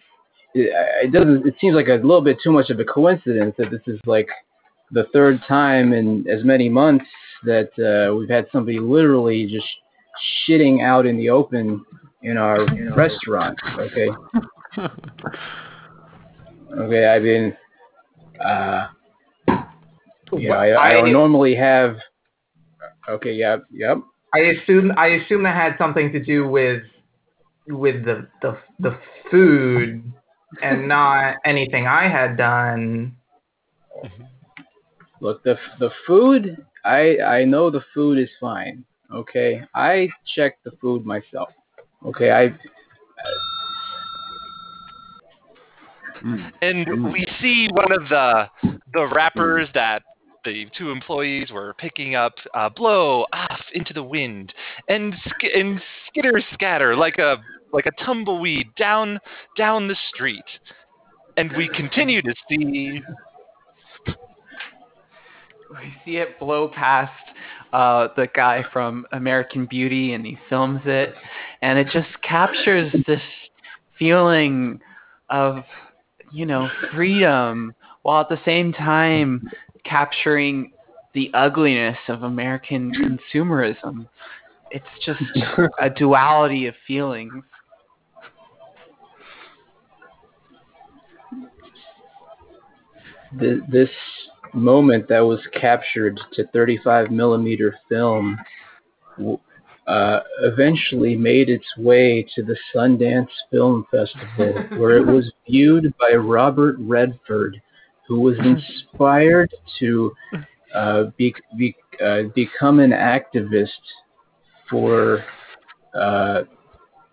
it doesn't. It seems like a little bit too much of a coincidence that this is like the third time in as many months that uh, we've had somebody literally just shitting out in the open in our restaurant. Okay. okay. I mean, uh, you know, I, I don't normally have. Okay. Yep. Yep. I assume I assume that had something to do with with the the the food and not anything I had done. Mm-hmm. Look, the the food. I I know the food is fine. Okay. I checked the food myself. Okay. I. and we see one of the the wrappers that the two employees were picking up uh, blow off into the wind and sk- and skitter scatter like a like a tumbleweed down down the street, and we continue to see We see it blow past uh, the guy from American Beauty, and he films it, and it just captures this feeling of, you know, freedom, while at the same time capturing the ugliness of American consumerism. It's just a duality of feelings. th- this moment that was captured to 35 millimeter film uh, eventually made its way to the Sundance Film Festival, where it was viewed by Robert Redford, who was inspired to uh, be, be, uh, become an activist for uh,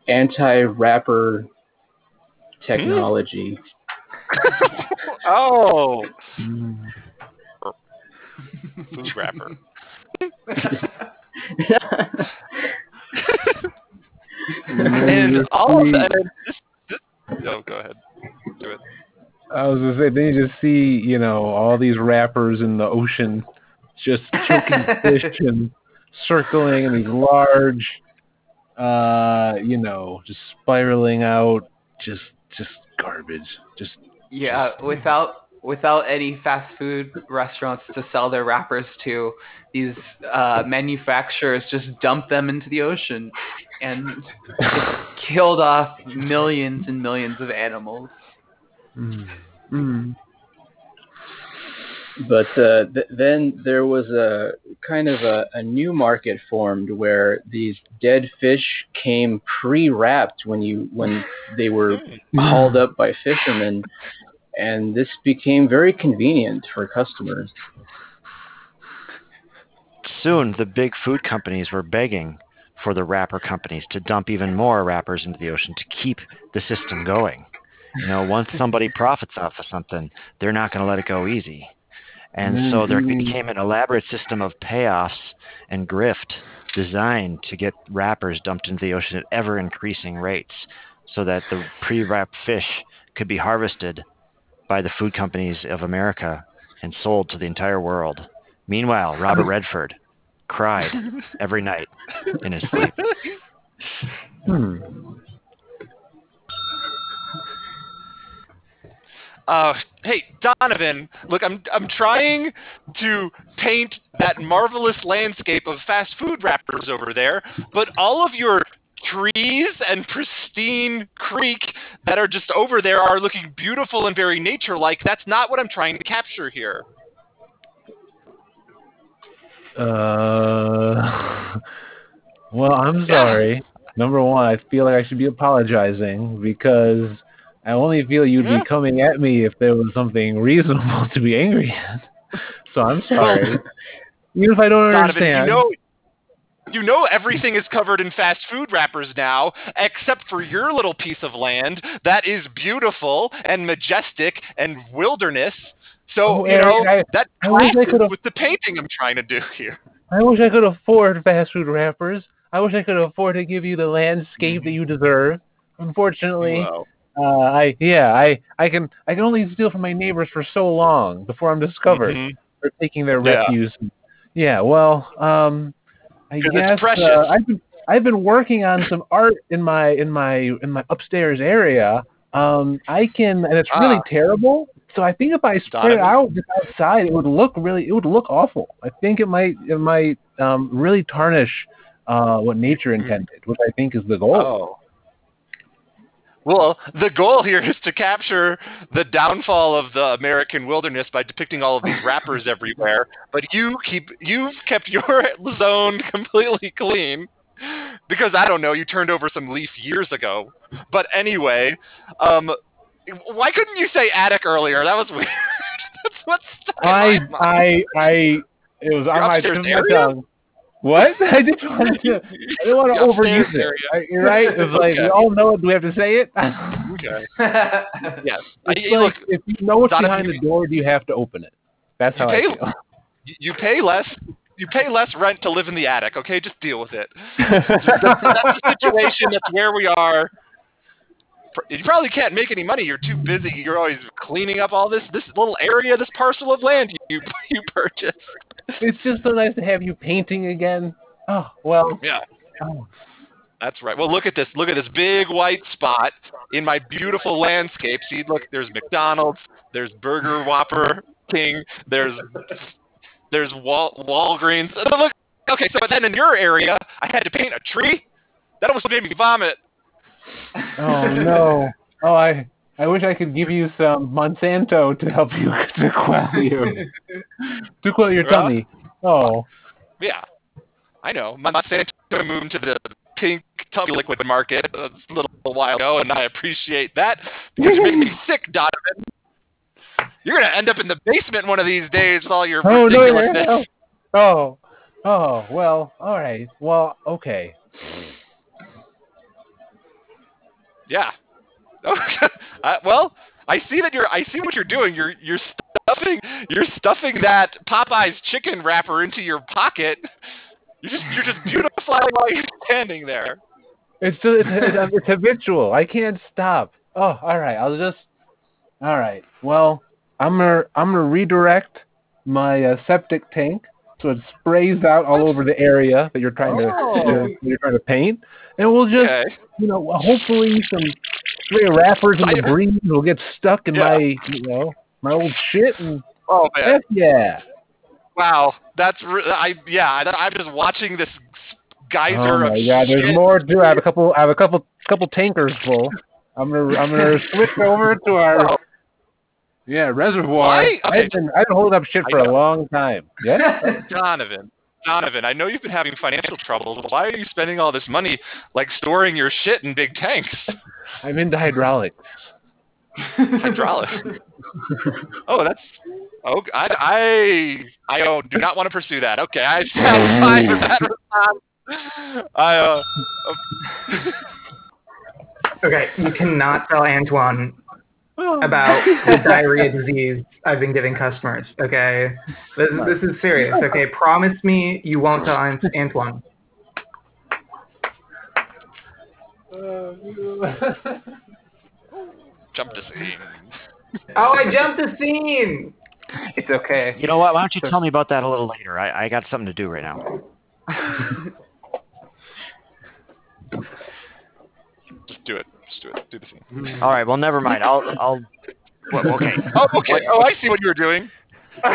anti-rapper technology. oh food wrapper. and all of that. This, this, oh, go ahead. Do it. I was gonna say, then you just see, you know, all these wrappers in the ocean just choking fish and circling in these large, uh, you know, just spiraling out, just just garbage, just Yeah, without without any fast food restaurants to sell their wrappers to, these uh, manufacturers just dump them into the ocean and just killed off millions and millions of animals. Mm. But uh, th- then there was a kind of a, a new market formed where these dead fish came pre-wrapped when you when they were hauled up by fishermen, and this became very convenient for customers. Soon, the big food companies were begging for the wrapper companies to dump even more wrappers into the ocean to keep the system going. You know, once somebody profits off of something, they're not going to let it go easy. And so there mm-hmm. became an elaborate system of payoffs and grift designed to get wrappers dumped into the ocean at ever increasing rates so that the pre wrapped fish could be harvested by the food companies of America and sold to the entire world. Meanwhile, Robert Redford cried every night in his sleep. Hmm. Uh, hey Donovan, look, I'm I'm trying to paint that marvelous landscape of fast food wrappers over there, but all of your trees and pristine creek that are just over there are looking beautiful and very nature-like. That's not what I'm trying to capture here. Uh, well, I'm sorry. Number one, I feel like I should be apologizing because I only feel you'd be coming at me if there was something reasonable to be angry at. So I'm sorry. Even if I don't Donovan, understand. you know you know everything is covered in fast food wrappers now, except for your little piece of land that is beautiful and majestic and wilderness. So Oh, you know I- that I clashes with the painting I'm trying to do here. I wish I could afford fast food wrappers. I wish I could afford to give you the landscape that you deserve. Unfortunately, Wow. Uh, I yeah, I I can I can only steal from my neighbors for so long before I'm discovered Mhm. for taking their Yeah. refuse. Yeah, well, um, I guess. Uh, I've been I've been working on some art in my in my in my upstairs area. Um, I can, and it's really Ah. terrible. So I think if I spread it out outside, it would look really, it would look awful. I think it might, it might um, really tarnish uh, what nature intended, which I think is the goal. Oh. Well, the goal here is to capture the downfall of the American wilderness by depicting all of these wrappers everywhere. But you keep you've kept your zone completely clean because I don't know, you turned over some leaf years ago. But anyway, um why couldn't you say attic earlier? That was weird. That's what's I. I, I, it was on my, upstairs my area? tongue. What? I just wanted to, I didn't want to overuse it. area. You're right. It's like we all know it. Do we have to say it? Okay. Yes. It's I- like, look, if you know what's behind the door, do you have to open it? That's You how pay- I feel. you- you pay less you pay less rent to live in the attic, okay? Just deal with it. That's, that's the situation. That's where we are. You probably can't make any money. You're too busy. You're always cleaning up all this this little area, this parcel of land you you purchased. it's just so nice to have you painting again. Oh well. Yeah. Oh, That's right. Well, look at this. Look at this big white spot in my beautiful landscape. See, look, there's McDonald's, there's Burger Whopper King, there's there's Wal- Walgreens. Look, okay, so but then in your area, I had to paint a tree. That almost made me vomit. Oh no. Oh, I. I wish I could give you some Monsanto to help you to quell you to quell your Well, tummy. Oh, Yeah, I know. My Monsanto moved to the pink tummy liquid market a little while ago, and I appreciate that because you're making me sick, Donovan. You're gonna end up in the basement one of these days with all your Oh, no, ridiculousness. no. oh, oh. Well, all right. Well, okay. Yeah. uh, well, I see that you're. I see what you're doing. You're you're stuffing. You're stuffing that Popeye's chicken wrapper into your pocket. You're just you're just beautifying while you're standing there. It's just, it's, it's, it's habitual. I can't stop. Oh, all right. I'll just. All right. Well, I'm gonna I'm gonna redirect my uh, septic tank so it sprays out all over the area that you're trying to Oh. that you're trying to paint, and we'll just Okay. you know hopefully some stray wrappers in the breeze will get stuck in Yeah. my you know my old shit and Oh man. yeah. Wow. That's re- I yeah. I, I'm just watching this geyser Oh of my god, there's shit. more too. I have a couple. I have a couple couple tankers full. I'm gonna I'm gonna switch over to our Oh. yeah reservoir. Okay. I've been I've been holding up shit for a long time. Yeah. Donovan. Donovan, I know you've been having financial troubles. Why are you spending all this money like storing your shit in big tanks? I'm into hydraulics. hydraulics. oh, that's. Oh, I, I, I oh, do not want to pursue that. Okay, I, I'm fine with that response. I, uh, Okay, you cannot tell Antoine Oh. about the diarrhea disease I've been giving customers. Okay, this is this is serious. Okay, promise me you won't tell Ant- Antoine. jump the scene. Oh, I jumped the scene. It's okay. You know what? Why don't you tell me about that a little later? I, I got something to do right now. Just do it. Just do it. Do the scene. All right. Well, never mind. I'll. I'll. Well, okay. Oh, okay. Oh, I see what you were doing. All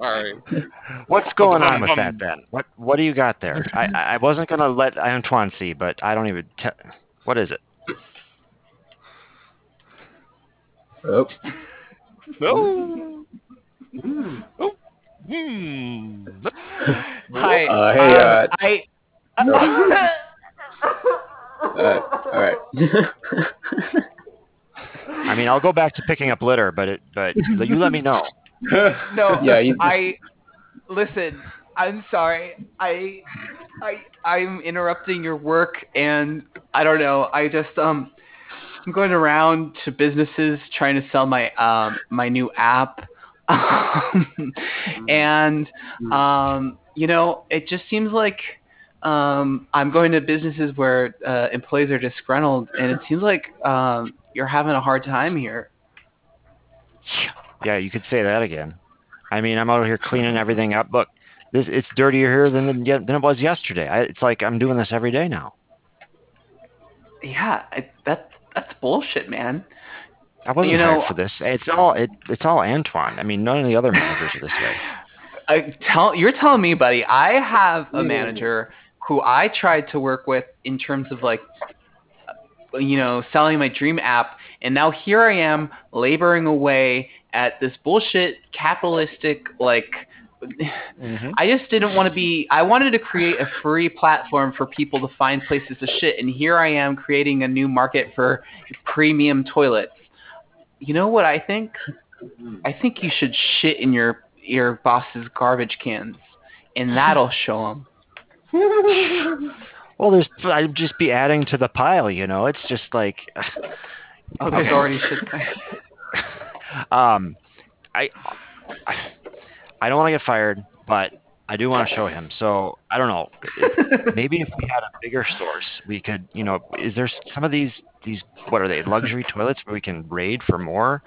right. What's going on with Um, that then? What What do you got there? I I I wasn't gonna let Antoine see, but I don't even. Te- what is it? Oh, No. Oh. Hmm. Hi. Uh, hey, uh, I. uh, all right. I mean, I'll go back to picking up litter, but it. But you let me know. no. yeah, you, I listen. I'm sorry. I I I'm interrupting your work and I don't know. I just um I'm going around to businesses trying to sell my um my new app. and um you know, it just seems like um I'm going to businesses where uh employees are disgruntled and it seems like um you're having a hard time here. Yeah, you could say that again. I mean, I'm out here cleaning everything up. Look, this it's dirtier here than than it was yesterday. I, it's like I'm doing this every day now. Yeah, I, that that's bullshit, man. I wasn't You know- hired for this. It's all it, it's all Antoine. I mean, none of the other managers are this way. I tell you're telling me, buddy. I have a manager who I tried to work with in terms of like, you know, selling my dream app, and now here I am laboring away at this bullshit capitalistic like. Mm-hmm. I just didn't want to be. I wanted to create a free platform for people to find places to shit, and here I am creating a new market for premium toilets. You know what I think? I think you should shit in your your boss's garbage cans, and that'll show him. Well, there's I'd just be adding to the pile. You know, it's just like. There's already shit um, I, I don't want to get fired, but I do want to show him. So I don't know. Maybe if we had a bigger source, we could. You know, is there some of these these what are they luxury toilets where we can raid for more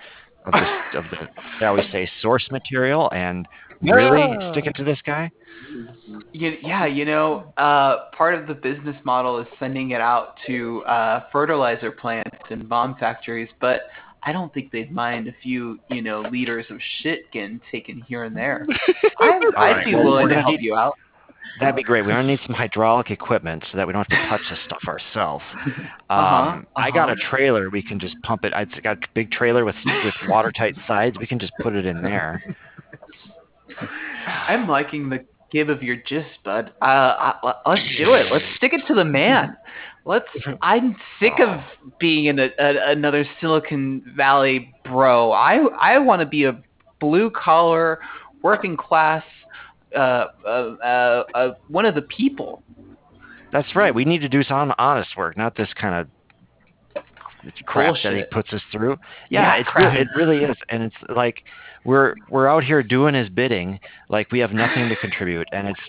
of the of the shall we say source material and really Yeah. stick it to this guy? You, yeah, you know, uh, part of the business model is sending it out to uh, fertilizer plants and bomb factories, but I don't think they'd mind a few, you know, liters of shit getting taken here and there. I'd, All I'd right, be well, willing we're to gonna help need- you out. That'd be great. We're gonna need some hydraulic equipment so that we don't have to touch this stuff ourselves. Um, Uh-huh, I got a uh-huh. trailer. We can just pump it. I've got a big trailer with with watertight sides. We can just put it in there. I'm liking the give of your gist, bud. Uh, uh, let's do it. Let's stick it to the man. Let's. I'm sick of being in a, a, another Silicon Valley bro. I I want to be a blue collar, working class, uh, uh, uh, uh, one of the people. That's right. We need to do some honest work, not this kind of crap that he puts us through. Yeah, Yeah, it's crap. it really is, and it's like we're we're out here doing his bidding, like we have nothing to contribute, and it's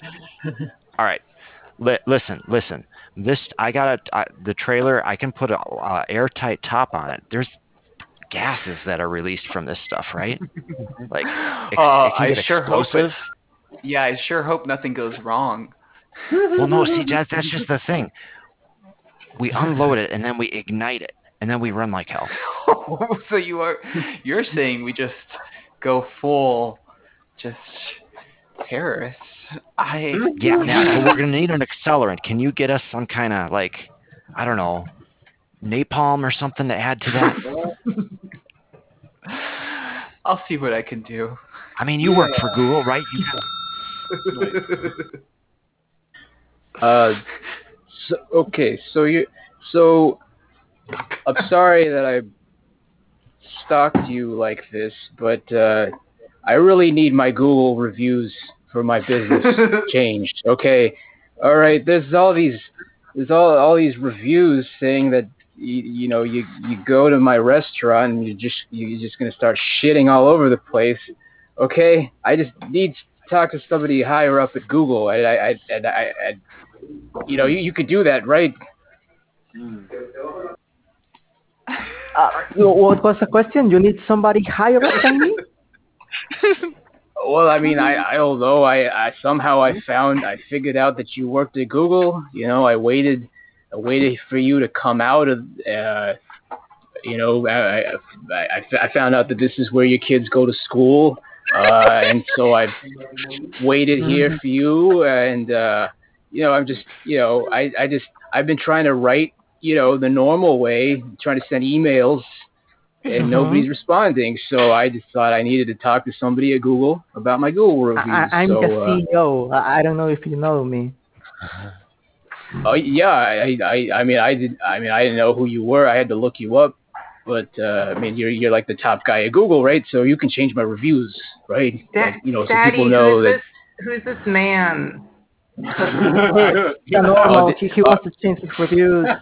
all right. Li- listen, listen. This I got a I, the trailer. I can put a uh, airtight top on it. There's gases that are released from this stuff, right? Like, ex- Uh, it I sure hope it. Yeah, I sure hope nothing goes wrong. Well, no, see, that's, that's just the thing. We unload it and then we ignite it, and then we run like hell. so you are you're saying we just go full just terrorists. I Yeah, yeah. So we're gonna need an accelerant. Can you get us some kind of like, I don't know, napalm or something to add to that? I'll see what I can do. I mean, you work for Google, right? You Uh, so, okay, so you, so I'm sorry that I stalked you like this, but uh, I really need my Google reviews for my business changed. Okay, all right. There's all these, there's all all these reviews saying that you, you know you you go to my restaurant and you just you're just gonna start shitting all over the place. Okay, I just need to talk to somebody higher up at Google. I I I, and I, I you know, you, you could do that, right? Uh, what was the question? You need somebody higher than me? Well, I mean, I, I don't know. I, I somehow I found I figured out that you worked at Google. You know, I waited, I waited for you to come out of. Uh, you know, I, I, I, I found out that this is where your kids go to school, uh, and so I've waited here for you. And uh, you know, I'm just, you know, I, I just, I've been trying to write, you know, the normal way, trying to send emails and Mhm. nobody's responding. So I just thought I needed to talk to somebody at Google about my Google reviews. I, I'm so, the uh, CEO. I I don't know if you know me. oh yeah, I, I, I mean, I did. I mean, I didn't know who you were. I had to look you up. But uh, I mean, you're you're like the top guy at Google, right? So you can change my reviews, right? Da- Like, you know, so people know who's that. this? who is this man? Yeah, normal. he, he wants to change his reviews.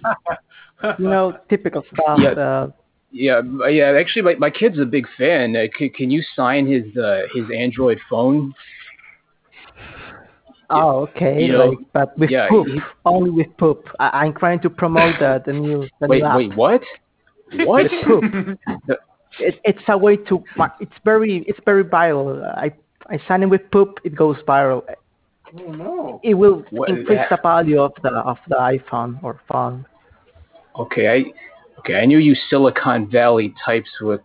You know, typical stuff. Yeah. Uh, Yeah, yeah. Actually, my my kid's a big fan. Uh, c- can you sign his uh, his Android phone? oh, okay. You know, like, but with yeah, poop, he- only with poop. I, I'm trying to promote the the new the Wait, new wait, what? What? Poop. it, it's a way to. It's very it's very viral. I I sign in with poop. It goes viral. Oh no. It will What- increase the value of the of the iPhone or phone. Okay, I okay. I knew you Silicon Valley types were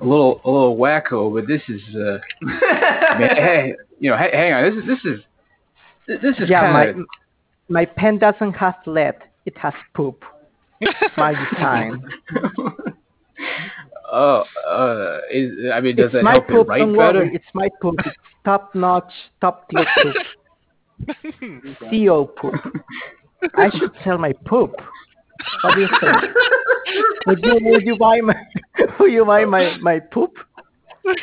a little a little wacko, but this is uh, man, hey, you know, hey, hang on. This is this is this is Yeah, my kind of my pen doesn't have lead. It has poop. my design. oh uh, is, I mean, does it's that my help it poop. write better? worry. It's my poop. It's top notch, top tier poop. CO poop. I should sell my poop. What do you think? would you would you buy my would you buy my my poop?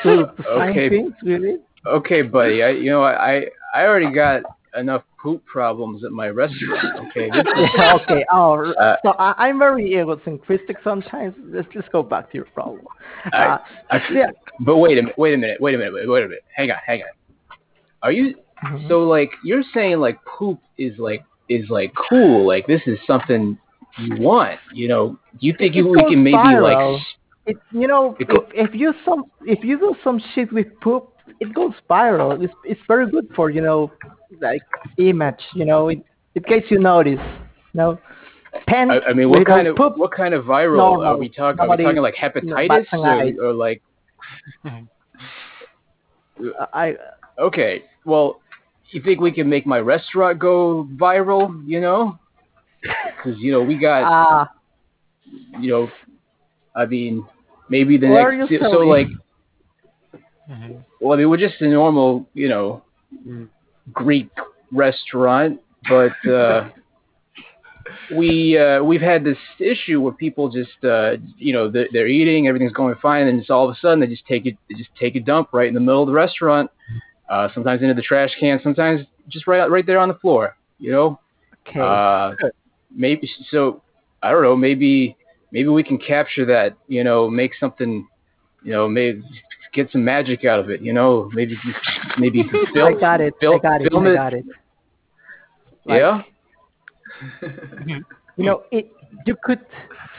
To sign Okay. things really? Okay, buddy. I you know I I already got enough poop problems at my restaurant. Okay, Yeah, okay. Oh, Uh, so I, I'm very egocentristic sometimes. Let's just go back to your problem. I, Uh, I, yeah. But wait a minute. Wait a minute. Wait a minute. Wait, wait a minute. Hang on. Hang on. Are you Mhm. so like you're saying like poop is like is like cool? Like this is something you want? You know? You think you, we can maybe like? viral. s- it, you know, go- if, if you some if you do some shit with poop, it goes viral. It's it's very good for you know, like image. You know, it it gets you noticed. You know, pen. I, I mean, what kind of poop. what kind of viral normal. are we talking? Are we Nobody- talking like hepatitis or, or like? I Okay, well, you think we can make my restaurant go viral? You know, because you know we got uh you know, I mean, maybe the next. So selling? like, well, I mean, we're just a normal, you know, Greek restaurant, but uh, we uh, we've had this issue where people just, uh, you know, they're, they're eating, everything's going fine, and then just all of a sudden they just take it, they just take a dump right in the middle of the restaurant. Uh, sometimes into the trash can, sometimes just right out, right there on the floor. You know, okay. uh, maybe so. I don't know. Maybe maybe we can capture that. You know, make something. You know, maybe get some magic out of it. You know, maybe maybe film. I got it. I got it. film I got it. Like, yeah. You know, it you could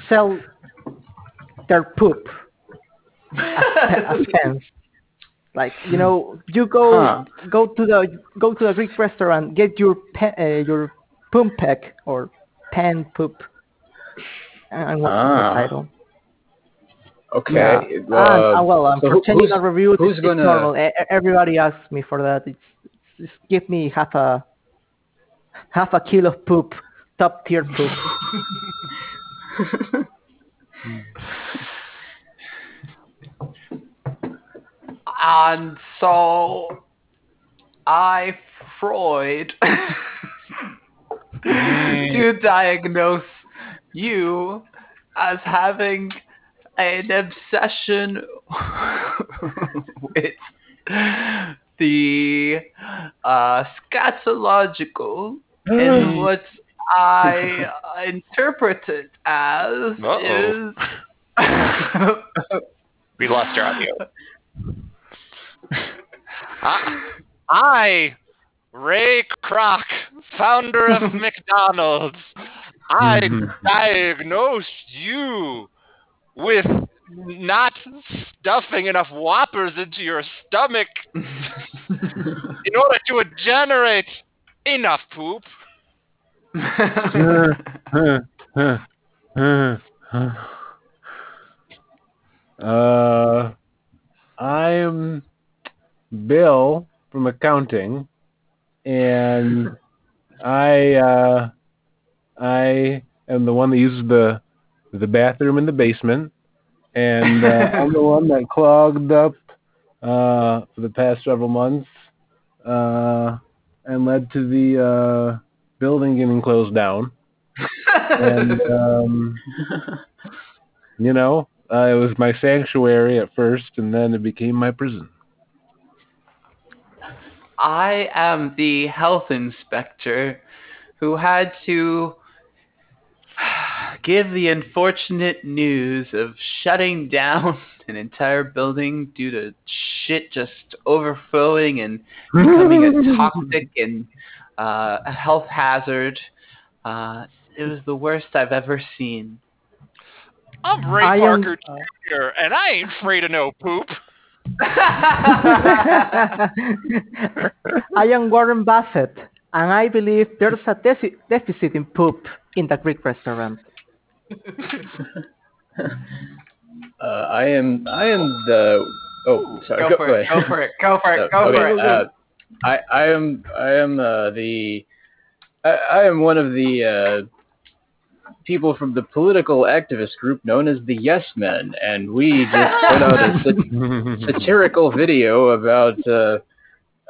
sell their poop as, pe- as pens. Like you know, you go Huh. go to the go to a Greek restaurant, get your pe- uh, your poop pack or pan poop, and what's Ah. the title? Okay. Yeah. Uh, and, uh, well, um, so changing who's- our reviews, who's it's, it's gonna- normal. Everybody asks me for that. It's, just give me half a half a kilo of poop, top tier poop. And so I Freud to diagnose you as having an obsession with the uh, scatological in what I interpreted as Uh-oh. is We lost your audio. I, I, Ray Kroc, founder of McDonald's, I diagnosed you with not stuffing enough whoppers into your stomach in order to generate enough poop. uh, I'm Bill from accounting, and I uh, I am the one that uses the the bathroom in the basement, and uh, I'm the one that clogged up uh, for the past several months, uh, and led to the uh, building getting closed down. and um, you know, uh, it was my sanctuary at first, and then it became my prison. I am the health inspector who had to give the unfortunate news of shutting down an entire building due to shit just overflowing and becoming a toxic and uh, a health hazard. Uh, it was the worst I've ever seen. I'm Ray I am- Parker Jr., and I ain't afraid of no poop. I am Warren Buffett, and I believe there's a deci- deficit in poop in the Greek restaurant. Uh, I am I am the oh sorry Go for it. Go for it. Go for it. Go Okay, for it. uh, I I am I am uh, the I, I am one of the uh, people from the political activist group known as the Yes Men, and we just put out a sat- satirical video about uh,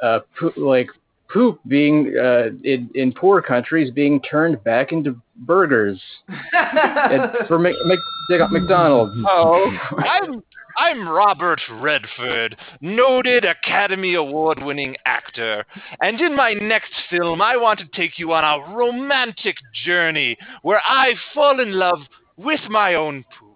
uh, poo- like poop being uh, in in poor countries being turned back into burgers for Mc, Mc, McDonald's. Oh, I'm I'm Robert Redford, noted Academy Award winning actor. And in my next film, I want to take you on a romantic journey where I fall in love with my own poop.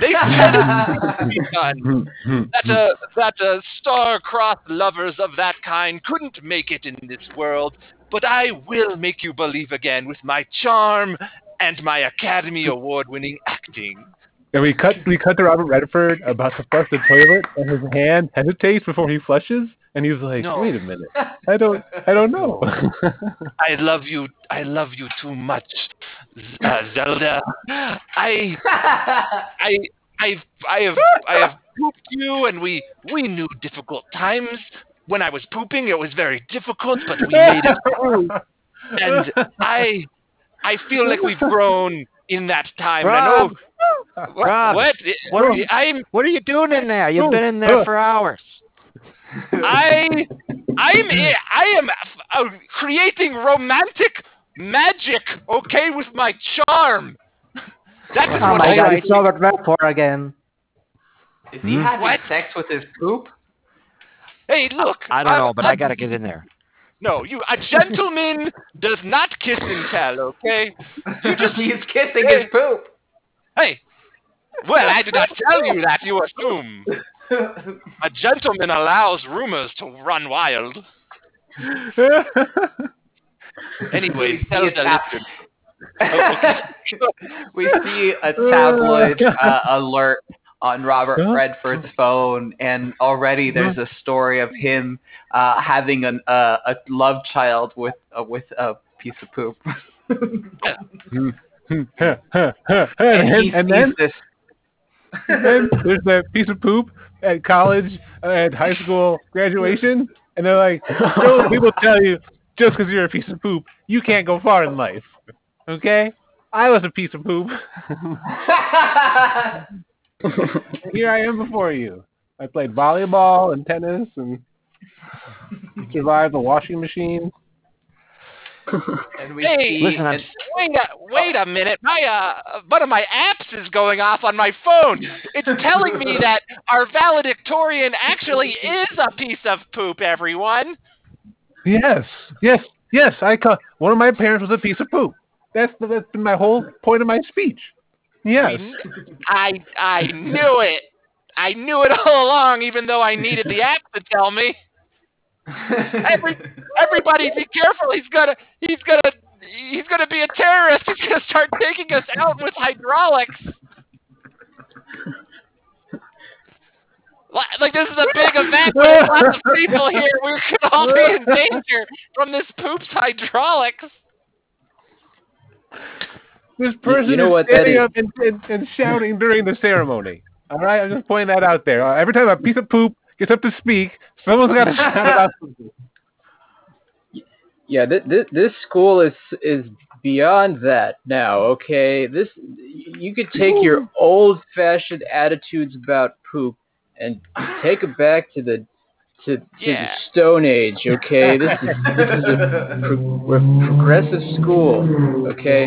They said it be done. That, uh, that uh, star-crossed lovers of that kind couldn't make it in this world, but I will make you believe again with my charm and my Academy Award-winning acting. And we cut we cut to Robert Redford about to flush the toilet, and his hand hesitates before he flushes, and he's like, No. "Wait a minute, I don't I don't know." I love you. I love you too much, uh, Zelda. I, I, I, I have, I have pooped you, and we, we knew difficult times. When I was pooping, it was very difficult, but we made it through. And I, I feel like we've grown in that time. and I know. Rob, What? Rob, what? what are you- I'm. What are you doing in there? You've been in there for hours. I, I'm. i- I am uh, creating romantic magic. Okay, with my charm. That is Oh what my I god, like. it's Robert Redford again. Is he Hmm? having What? sex with his poop? Hey, look. I don't I'm- know, but I gotta get in there. No, you. A gentleman does not kiss and tell. Okay. You just. He's kissing Hey. his poop. Hey. Well, I did not tell you that. You assume. A gentleman allows rumors to run wild. Anyway, We tell see a the tab- Oh, okay. we see a tabloid uh, alert on Robert Huh? Redford's phone, and already there's a story of him uh, having an, uh, a love child with uh, with a piece of poop. and, and he and then, this. and then there's that piece of poop at college, uh, at high school graduation, and they're like, "No, people tell you just because you're a piece of poop, you can't go far in life." Okay, I was a piece of poop. Here I am before you. I played volleyball and tennis and survived the washing machine. and we Hey, see Listen, I'm and- Wait a wait a minute. My uh, one of my apps is going off on my phone. It's telling me that our valedictorian actually is a piece of poop. Everyone. Yes, yes, yes. I ca- one of my parents was a piece of poop. That's that's been my whole point of my speech. Yes. I I knew it. I knew it all along, even though I needed the app to tell me. Every, everybody, be careful. He's gonna he's gonna he's gonna be a terrorist. He's gonna start taking us out with hydraulics. Like this is a big event. There's lots of people here. We could all be in danger from this poops hydraulics. This person you know is standing is? up and, and, and shouting during the ceremony. All right, I'm just pointing that out there. Uh, every time a piece of poop gets up to speak, someone's got to shout it out. Yeah, th- th- this school is is beyond that now. Okay, this you could take your old-fashioned attitudes about poop and take it back to the to, to Yeah. the Stone Age. Okay, this is this is a pro- pro- progressive school. Okay,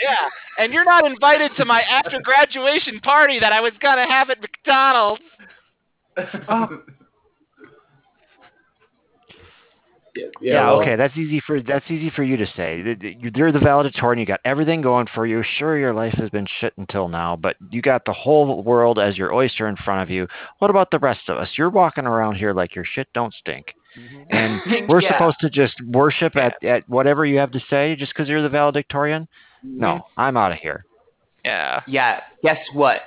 Yeah, and you're not invited to my after graduation party that I was gonna have at McDonald's. Ah. Yeah, Yeah, well, okay, that's easy for that's easy for you to say. Th- th- you- You're the valedictorian. You got everything going for you. Sure, your life has been shit until now, but you got the whole world as your oyster in front of you. What about the rest of us? You're walking around here like your shit don't stink, mm-hmm. and we're Yeah. supposed to just worship at, at whatever you have to say just because you're the valedictorian. No, mm-hmm. I'm out of here. Yeah. Yeah. Guess what?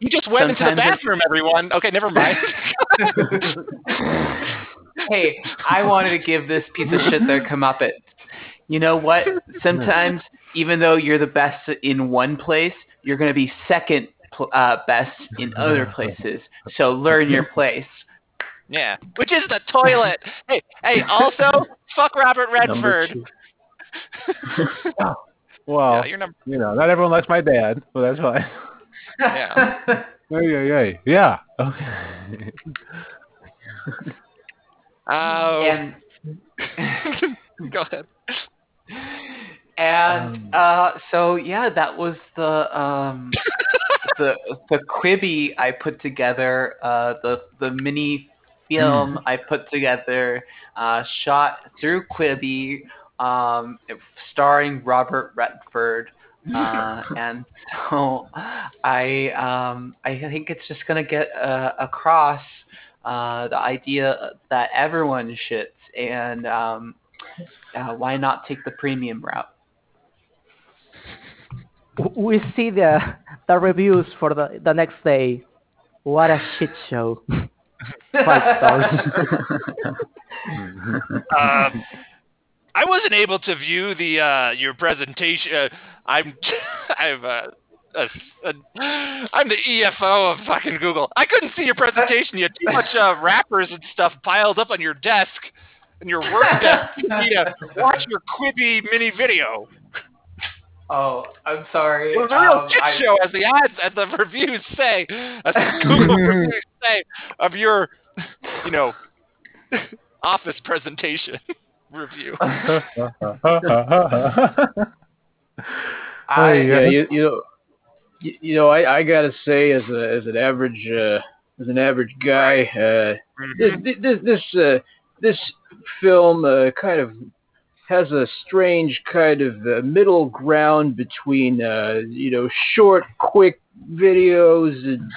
You just went into the Sometimes it- bathroom, everyone. Okay, never mind. hey, I wanted to give this piece of shit their comeuppance. You know what? Sometimes, even though you're the best in one place, you're going to be second pl- uh, best in other places. So learn your place. yeah. Which is the toilet. hey, hey, also, fuck Robert Redford. Well, Yeah, you're number you know, not everyone likes my dad, but that's fine. Yeah. Yeah, yeah, yeah. Yeah. Okay. Oh, And go ahead. and uh, so yeah, that was the um, the the Quibi I put together, uh, the the mini film I put together, uh, shot through Quibi, um, starring Robert Redford. Uh, and so I um, I think it's just gonna get uh, across uh, the idea that everyone shits and um, uh, why not take the premium route? We see the the reviews for the the next day. What a shit show. Five stars. Um, I wasn't able to view the uh, your presentation. Uh, I'm I'm uh, a, a, I'm the EFO of fucking Google. I couldn't see your presentation. You had too much uh, wrappers and stuff piled up on your desk and your work desk for me to watch your Quibi mini video. Oh, I'm sorry. It was a real Um, shit I- show, as the ads, as the reviews say, as the Google reviews say of your, you know, office presentation review. I, yeah, you, you know, you, you know, I, I gotta say, as a as an average uh, as an average guy, uh, this this this uh, this film uh, kind of has a strange kind of uh, middle ground between uh, you know short, quick videos and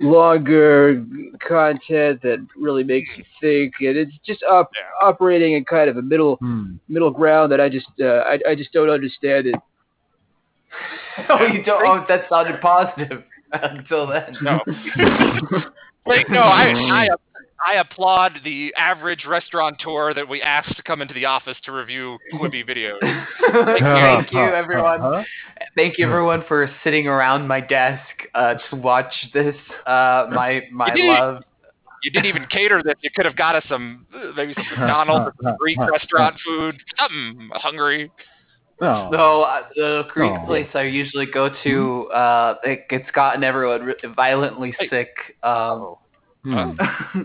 longer content that really makes you think, and it's just op- operating in kind of a middle Hmm. middle ground that I just uh, I I just don't understand it. oh, you don't. Oh, that sounded positive until then. No. Like, no, I, I, I applaud the average restaurateur that we asked to come into the office to review Quibi videos. Thank you, everyone. Uh-huh. Thank you, everyone, for sitting around my desk uh, to watch this. Uh, my my You love. You didn't even cater this. You could have got us some, uh, maybe some McDonald's or some Greek restaurant food, something hungry. No. So uh, the Greek Oh. place I usually go to, uh, it, it's gotten everyone re- violently Hey. sick. Um, Hmm.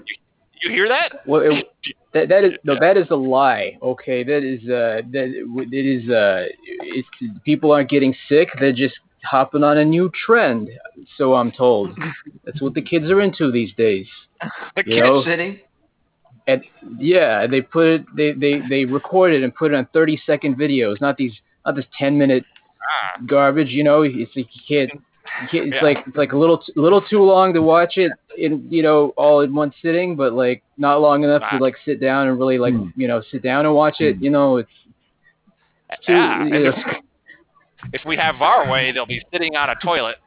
You hear that? Well, it, that that is no, that is a lie. Okay, that is uh, that it is uh, it's people aren't getting sick. They're just hopping on a new trend. So I'm told. That's what the kids are into these days. The You kids, know? sitting. And yeah, they put it, they they they record it and put it on 30 second videos, not these not this 10 minute ah, garbage. You know, it's like you can't. You can't it's Yeah. like it's like a little t- little too long to watch it in you know all in one sitting, but like not long enough to Ah. like sit down and really like Hmm. you know sit down and watch it. You know, it's too. yeah. you know, if, if we have our way, they'll be sitting on a toilet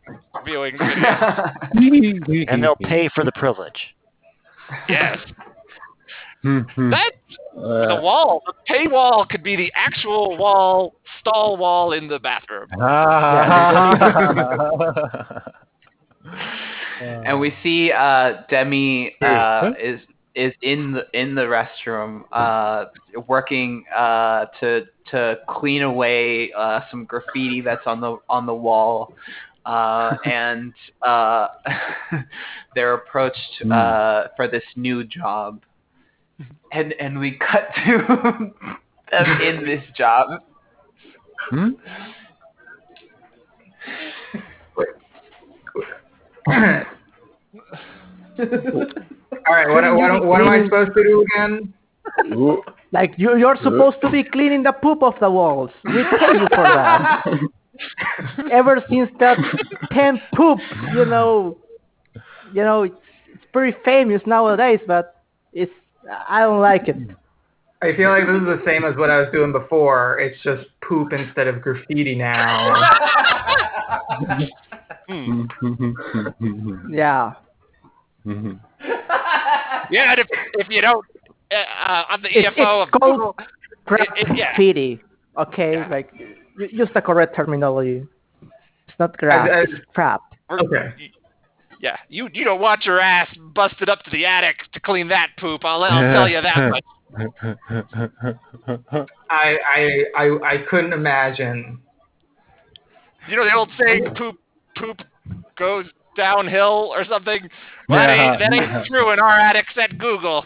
viewing. And they'll pay for the privilege. Yes. Hmm, hmm. That the uh, wall, the paywall could be the actual wall, stall wall in the bathroom. Ah. and we see uh, Demi uh, is is in the in the restroom uh, working uh, to to clean away uh, some graffiti that's on the on the wall. Uh, and uh, they're approached uh, for this new job, and and we cut to them in this job. Hmm? All right, what, what, what am I supposed to do again? Like you, you're supposed to be cleaning the poop of the walls. We pay you for that. Ever since that pen poop, you know, you know, it's, it's pretty famous nowadays, but it's I don't like it. I feel like this is the same as what I was doing before. It's just poop instead of graffiti now. Yeah. Yeah, and if, if you don't, uh, uh, on the It's, EFO it's of called Google, crap it- yeah. graffiti. Okay, Yeah. like use the correct terminology. It's not crap. I- I- it's crap. Okay. Yeah, you you don't want your ass busted up to the attic to clean that poop. I'll, I'll tell you that much. I, I I I couldn't imagine. You know the old saying, poop poop goes downhill or something. Well, that ain't that ain't true in our attics at Google.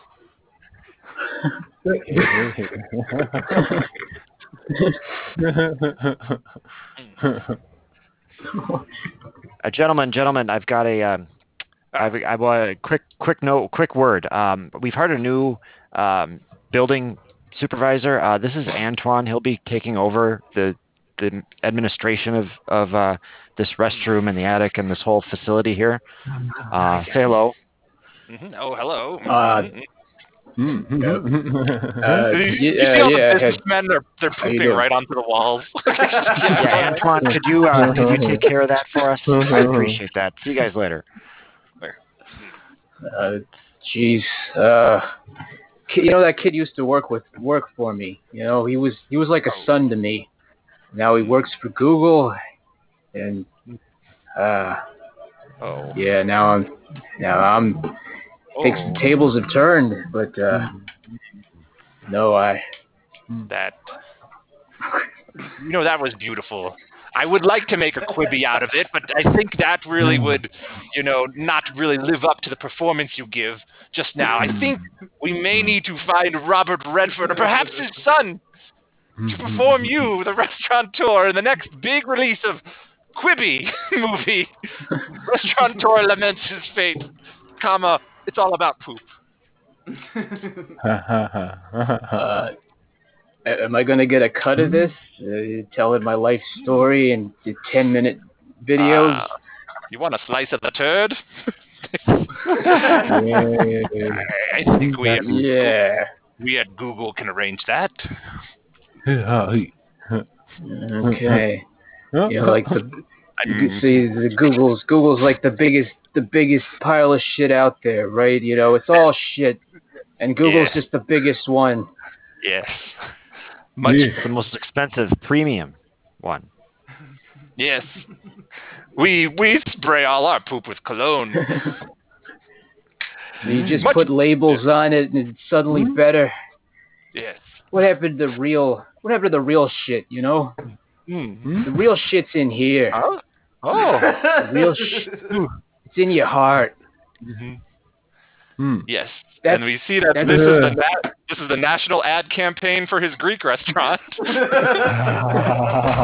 Uh, gentlemen, gentlemen, I've got a, um, I've, I want a quick, quick note, quick word. Um, we've hired a new um, building supervisor. Uh, this is Antoine. He'll be taking over the the administration of of uh, this restroom and the attic and this whole facility here. Uh, say hello. Mhm. Oh, hello. Uh, Mhm. Uh, you, you yeah, see all the businessmen? They're they're pooping right onto the walls. Yeah, Antoine, could you uh, could you take care of that for us? I appreciate that. See you guys later. Uh, jeez. Uh, ki- you know that kid used to work with work for me. You know he was he was like a son to me. Now he works for Google, and uh, Oh, yeah. Now I'm now I'm thinks oh, the tables have turned, but uh, hmm. no, I hmm. that. You know that was beautiful. I would like to make a Quibi out of it, but I think that really hmm. would, you know, not really live up to the performance you give just now. I think we may need to find Robert Redford or perhaps his son to perform you, the restaurateur, in the next big release of Quibi movie. restaurateur laments his fate, comma, it's all about poop. uh, am I gonna get a cut of this? Uh, telling my life story in the ten minute videos. Ah, you want a slice of the turd? yeah. I think we at, yeah. we at Google can arrange that. Okay. You know, like the you Mm, see the Google's Google's like the biggest the biggest pile of shit out there, right? You know, it's all shit, and Google's Yeah. just the biggest one. yes. Much the most expensive premium one. yes. We we spray all our poop with cologne. You just Much- put labels on it, and it's suddenly better. yes. What happened to the real? What happened to the real shit? You know, Hmm. the real shit's in here. Huh? Oh. The real sh- it's in your heart. hmm Yes. That's- and we see that this is the na- this is the national ad campaign for his Greek restaurant.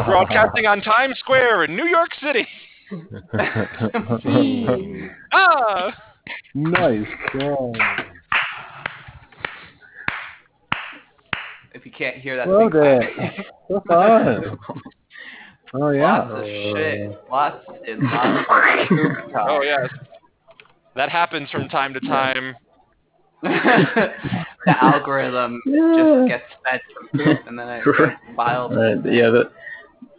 Broadcasting on Times Square in New York City. Ah. nice. Oh. If you can't hear that, Well thing then. clapping. So fun. Oh yeah. Lots of shit. Lots and lots of poop talk. Oh yes. That happens from time to time. the algorithm just gets fed from poop and then it filed. Right. Yeah. That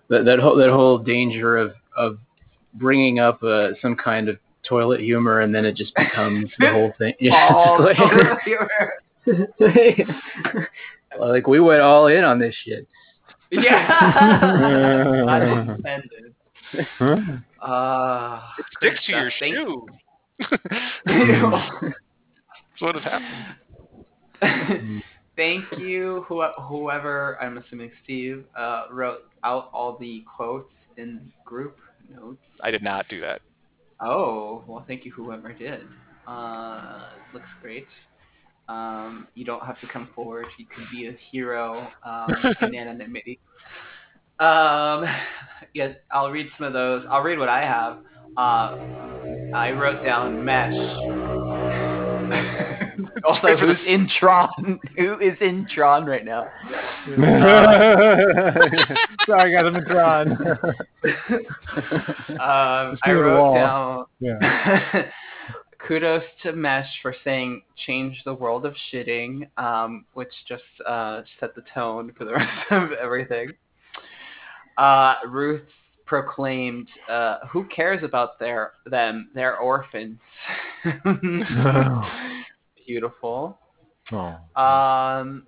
that that whole that whole danger of of bringing up uh, some kind of toilet humor and then it just becomes the whole thing. Yeah, All it's like- like we went all in on this shit. Yeah. Not intended. Uh, It sticks to your thank- shoe. That's what has happened. Thank you, who, whoever, I'm assuming Steve, uh, wrote out all the quotes in group notes. I did not do that. Oh, well, thank you, whoever did. Uh, looks great. Um, you don't have to come forward. You could be a hero um, in anonymity. Um, yes, I'll read some of those. I'll read what I have. Uh, I wrote down mesh. Also, who's in Tron? Who is in Tron right now? Sorry, guys, I'm in Tron. Um, I wrote down yeah. Kudos to Mesh for saying change the world of shitting, um, which just uh, set the tone for the rest of everything. Uh, Ruth proclaimed, uh, "Who cares about their them? They're orphans." Beautiful. Oh. Um,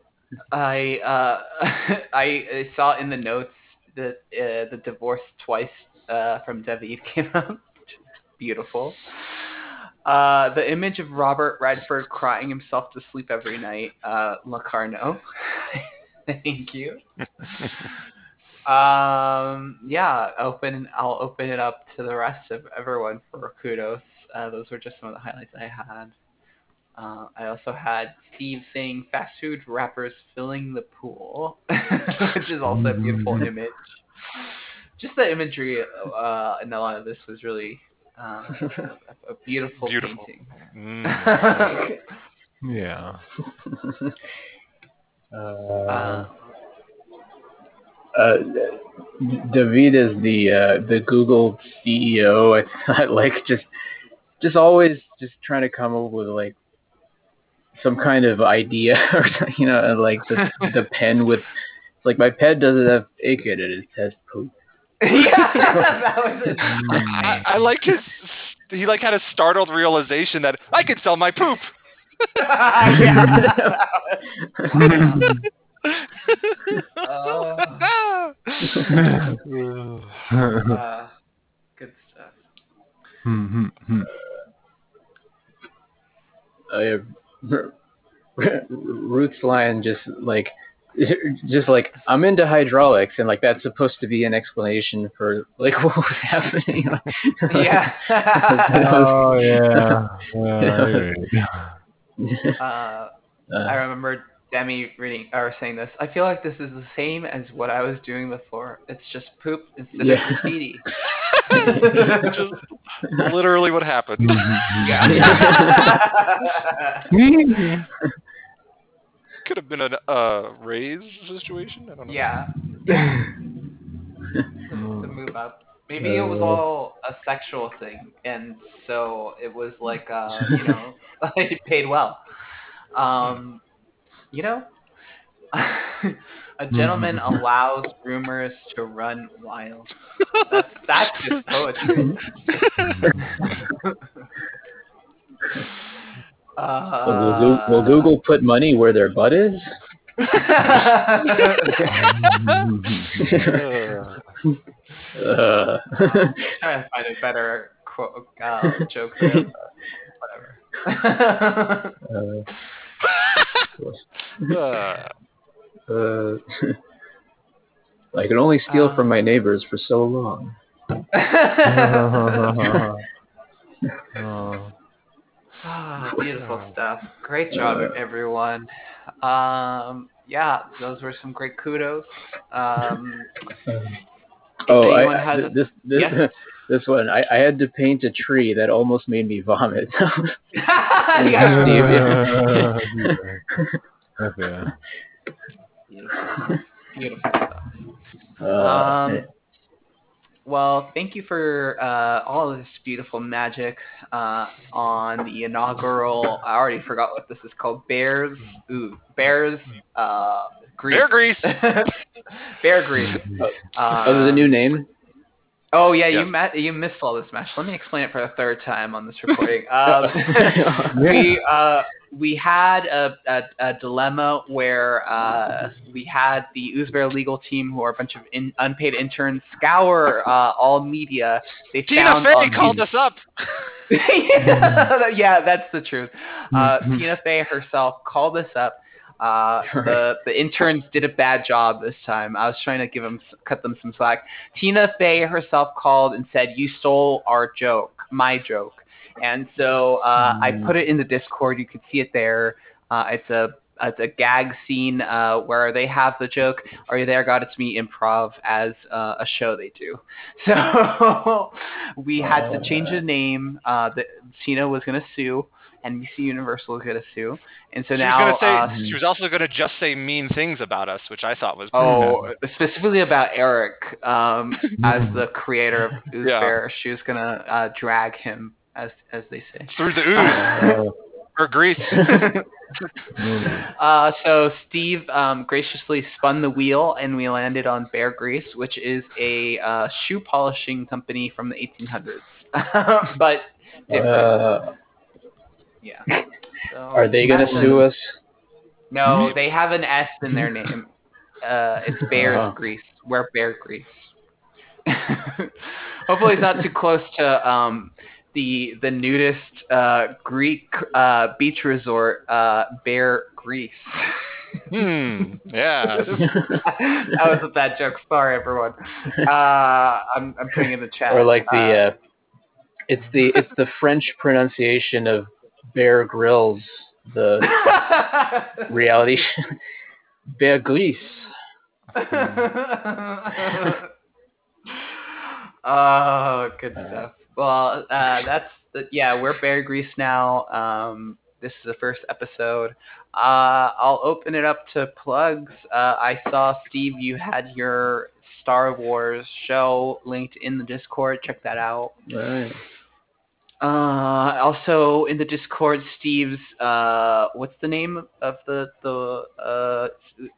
I uh, I, I saw in the notes that uh, the divorce twice uh, from David came which is Beautiful. Uh, the image of Robert Redford crying himself to sleep every night. Uh, Locarno. Thank you. um, yeah, open. I'll open it up to the rest of everyone for kudos. Uh, those were just some of the highlights I had. Uh, I also had Steve saying fast food wrappers filling the pool, which is also a beautiful image. Just the imagery uh, in a lot of this was really uh, a, a beautiful, Beautiful. painting. Mm. Yeah. Uh, Uh, David is the uh, the Google CEO. I thought like just just always just trying to come up with like some kind of idea or something, you know, like the the pen with like my pen doesn't have ink in it. It has poop. yeah, that was it. I, I like his. He like had a startled realization that I could sell my poop. yeah. Uh, uh, good stuff. Hmm, uh, Ruth's lion just like just like I'm into hydraulics and like that's supposed to be an explanation for like what was happening. Yeah. oh yeah. yeah. uh, Uh, I remember Demi reading or saying this. I feel like this is the same as what I was doing before. It's just poop instead Yeah. of graffiti. Just literally what happened. yeah. Could have been a uh, raise situation. I don't know. yeah. to move up. Maybe it was all a sexual thing, and so it was like, uh, you know, it paid well. Um, you know, a gentleman allows rumors to run wild. That's, that's just poetry. Uh, will, Google, will Google put money where their butt is? Uh, trying to find a better quote, uh, joke there, but whatever. uh, Uh, uh, I can only steal Uh. from my neighbors for so long. Ah, beautiful stuff. Great job, everyone. Um, yeah, those were some great kudos. Um, Oh, I, has th- a- this this Yes? this one. I, I had to paint a tree that almost made me vomit. yeah, Steve. yeah. beautiful, beautiful stuff. Uh, Um, well, thank you for uh, all of this beautiful magic uh, on the inaugural. I already forgot what this is called. Bears, ooh, Bears, uh, grease. Bear grease. Bear grease. Uh, oh, there's a new name. Oh yeah, Yes. you ma- you missed all this match. Let me explain it for the third time on this recording. Um, we uh, we had a, a, a dilemma where uh, we had the Ooze Bear legal team, who are a bunch of in, unpaid interns, scour uh, all media. They Tina Fey called the- us up. yeah, yeah, that's the truth. Uh, Tina Fey herself called us up. Uh, the the interns did a bad job this time. I was trying to give them cut them some slack. Tina Fey herself called and said, "You stole our joke, my joke." And so uh, I put it in the Discord. You can see it there. Uh, it's a it's a gag scene uh, where they have the joke. Are you there, God? It's me. Improv as uh, a show they do. So we had to change the name. Uh, the, Tina was gonna sue, NBC Universal is gonna sue, and so she now was gonna say she was also gonna just say mean things about us, which I thought was Oh, specifically about Eric, um, as the creator of Ooze Yeah. Bear, she was gonna uh, drag him, as as they say. through the ooze or grease. uh, so Steve um, graciously spun the wheel, and we landed on Bear Grease, which is a uh, shoe polishing company from the 1800s, but different. Uh, yeah. So are they gonna that's a- sue us? No, they have an S in their name. Uh, it's Bear's Uh-huh. Grease. We're Bear Grease. Hopefully, it's not too close to um, the the nudist uh, Greek uh, beach resort, uh, Bear Greece. hmm. Yeah. that was a bad joke. Sorry, everyone. Uh, I'm I'm putting it in the chat. Or like Uh, the uh, it's the it's the French pronunciation of Bear Grylls, the reality show. Bear Grease. oh, good stuff. Well, uh, that's the, yeah. We're Bear Grease now. Um, this is the first episode. Uh, I'll open it up to plugs. Uh, I saw Steve, you had your Star Wars show linked in the Discord. Check that out. Right. Uh, also in the Discord, Steve's uh, what's the name of the the uh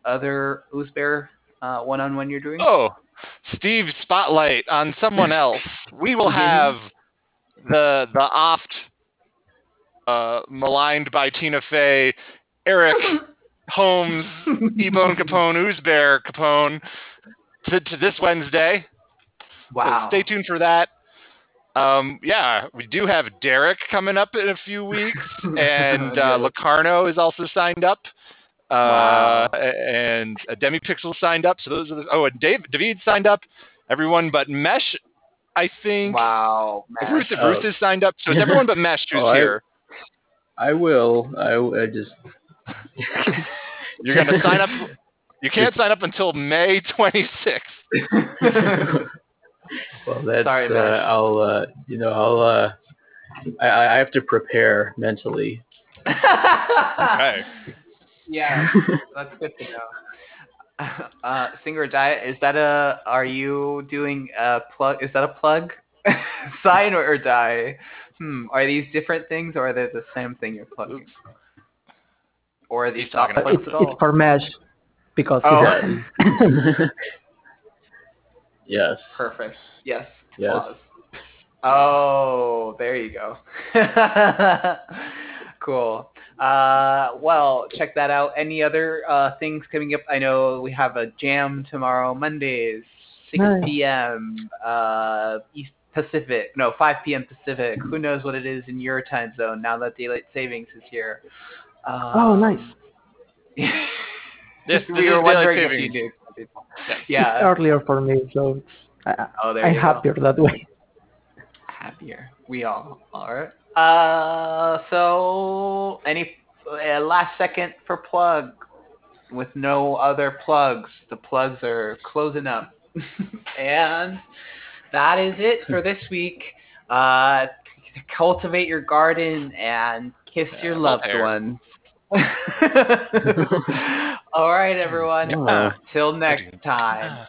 other Ooze Bear uh one on one you're doing? Oh, Steve spotlight on someone else. We will have the the oft uh, maligned by Tina Fey, Eric Holmes, Ebone Capone, Ooze Bear Capone, to, to this Wednesday. wow. So stay tuned for that. Um, yeah, we do have Derek coming up in a few weeks, and uh, Locarno is also signed up. Uh, Wow. and uh, Demi Pixel signed up. So those are the, oh, and Dave David signed up. Everyone but Mesh, I think. Wow. Bruce, man. Bruce is signed up. So it's everyone but Mesh who's Oh, I- here. I will. I, I just. You're gonna sign up. You can't sign up until May 26th. Well, that's. Sorry, uh, I'll. Uh, you know, I'll. Uh, I, I have to prepare mentally. Okay. Yeah, that's good to know. Uh, Singer Diet, is that a? Are you doing a plug? Is that a plug? Sign or, or die? Hmm. Are these different things, or are they the same thing you're plugging? Or are these He's not talking plugs It's, at all? it's for mesh because Oh. It yes. Yes. Perfect. Yes. Yes. Applause. Oh, there you go. cool. Uh, well, check that out. Any other uh, things coming up? I know we have a jam tomorrow, Mondays, 6 Nice. p.m. Uh, East Pacific. No, 5 p.m. Pacific. Who knows what it is in your time zone now that daylight savings is here? Um, Oh, nice. Yes, we this were is daylight wondering if you knew. It's Yeah. earlier for me, so I, Oh, there I'm you go. happier that way. happier. We all are. Uh, so any uh, last second for plug with no other plugs. The plugs are closing up, and that is it for this week. Uh, cultivate your garden and kiss your loved ones. all right, everyone. Yeah. Till next time.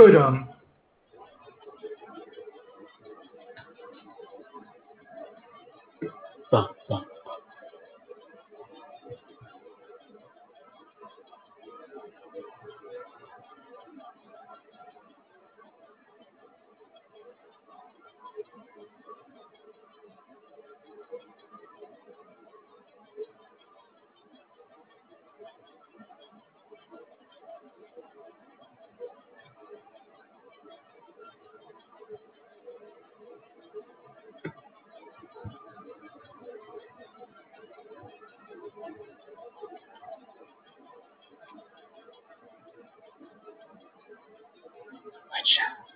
Tudod. Pa, pa. Bedfordshire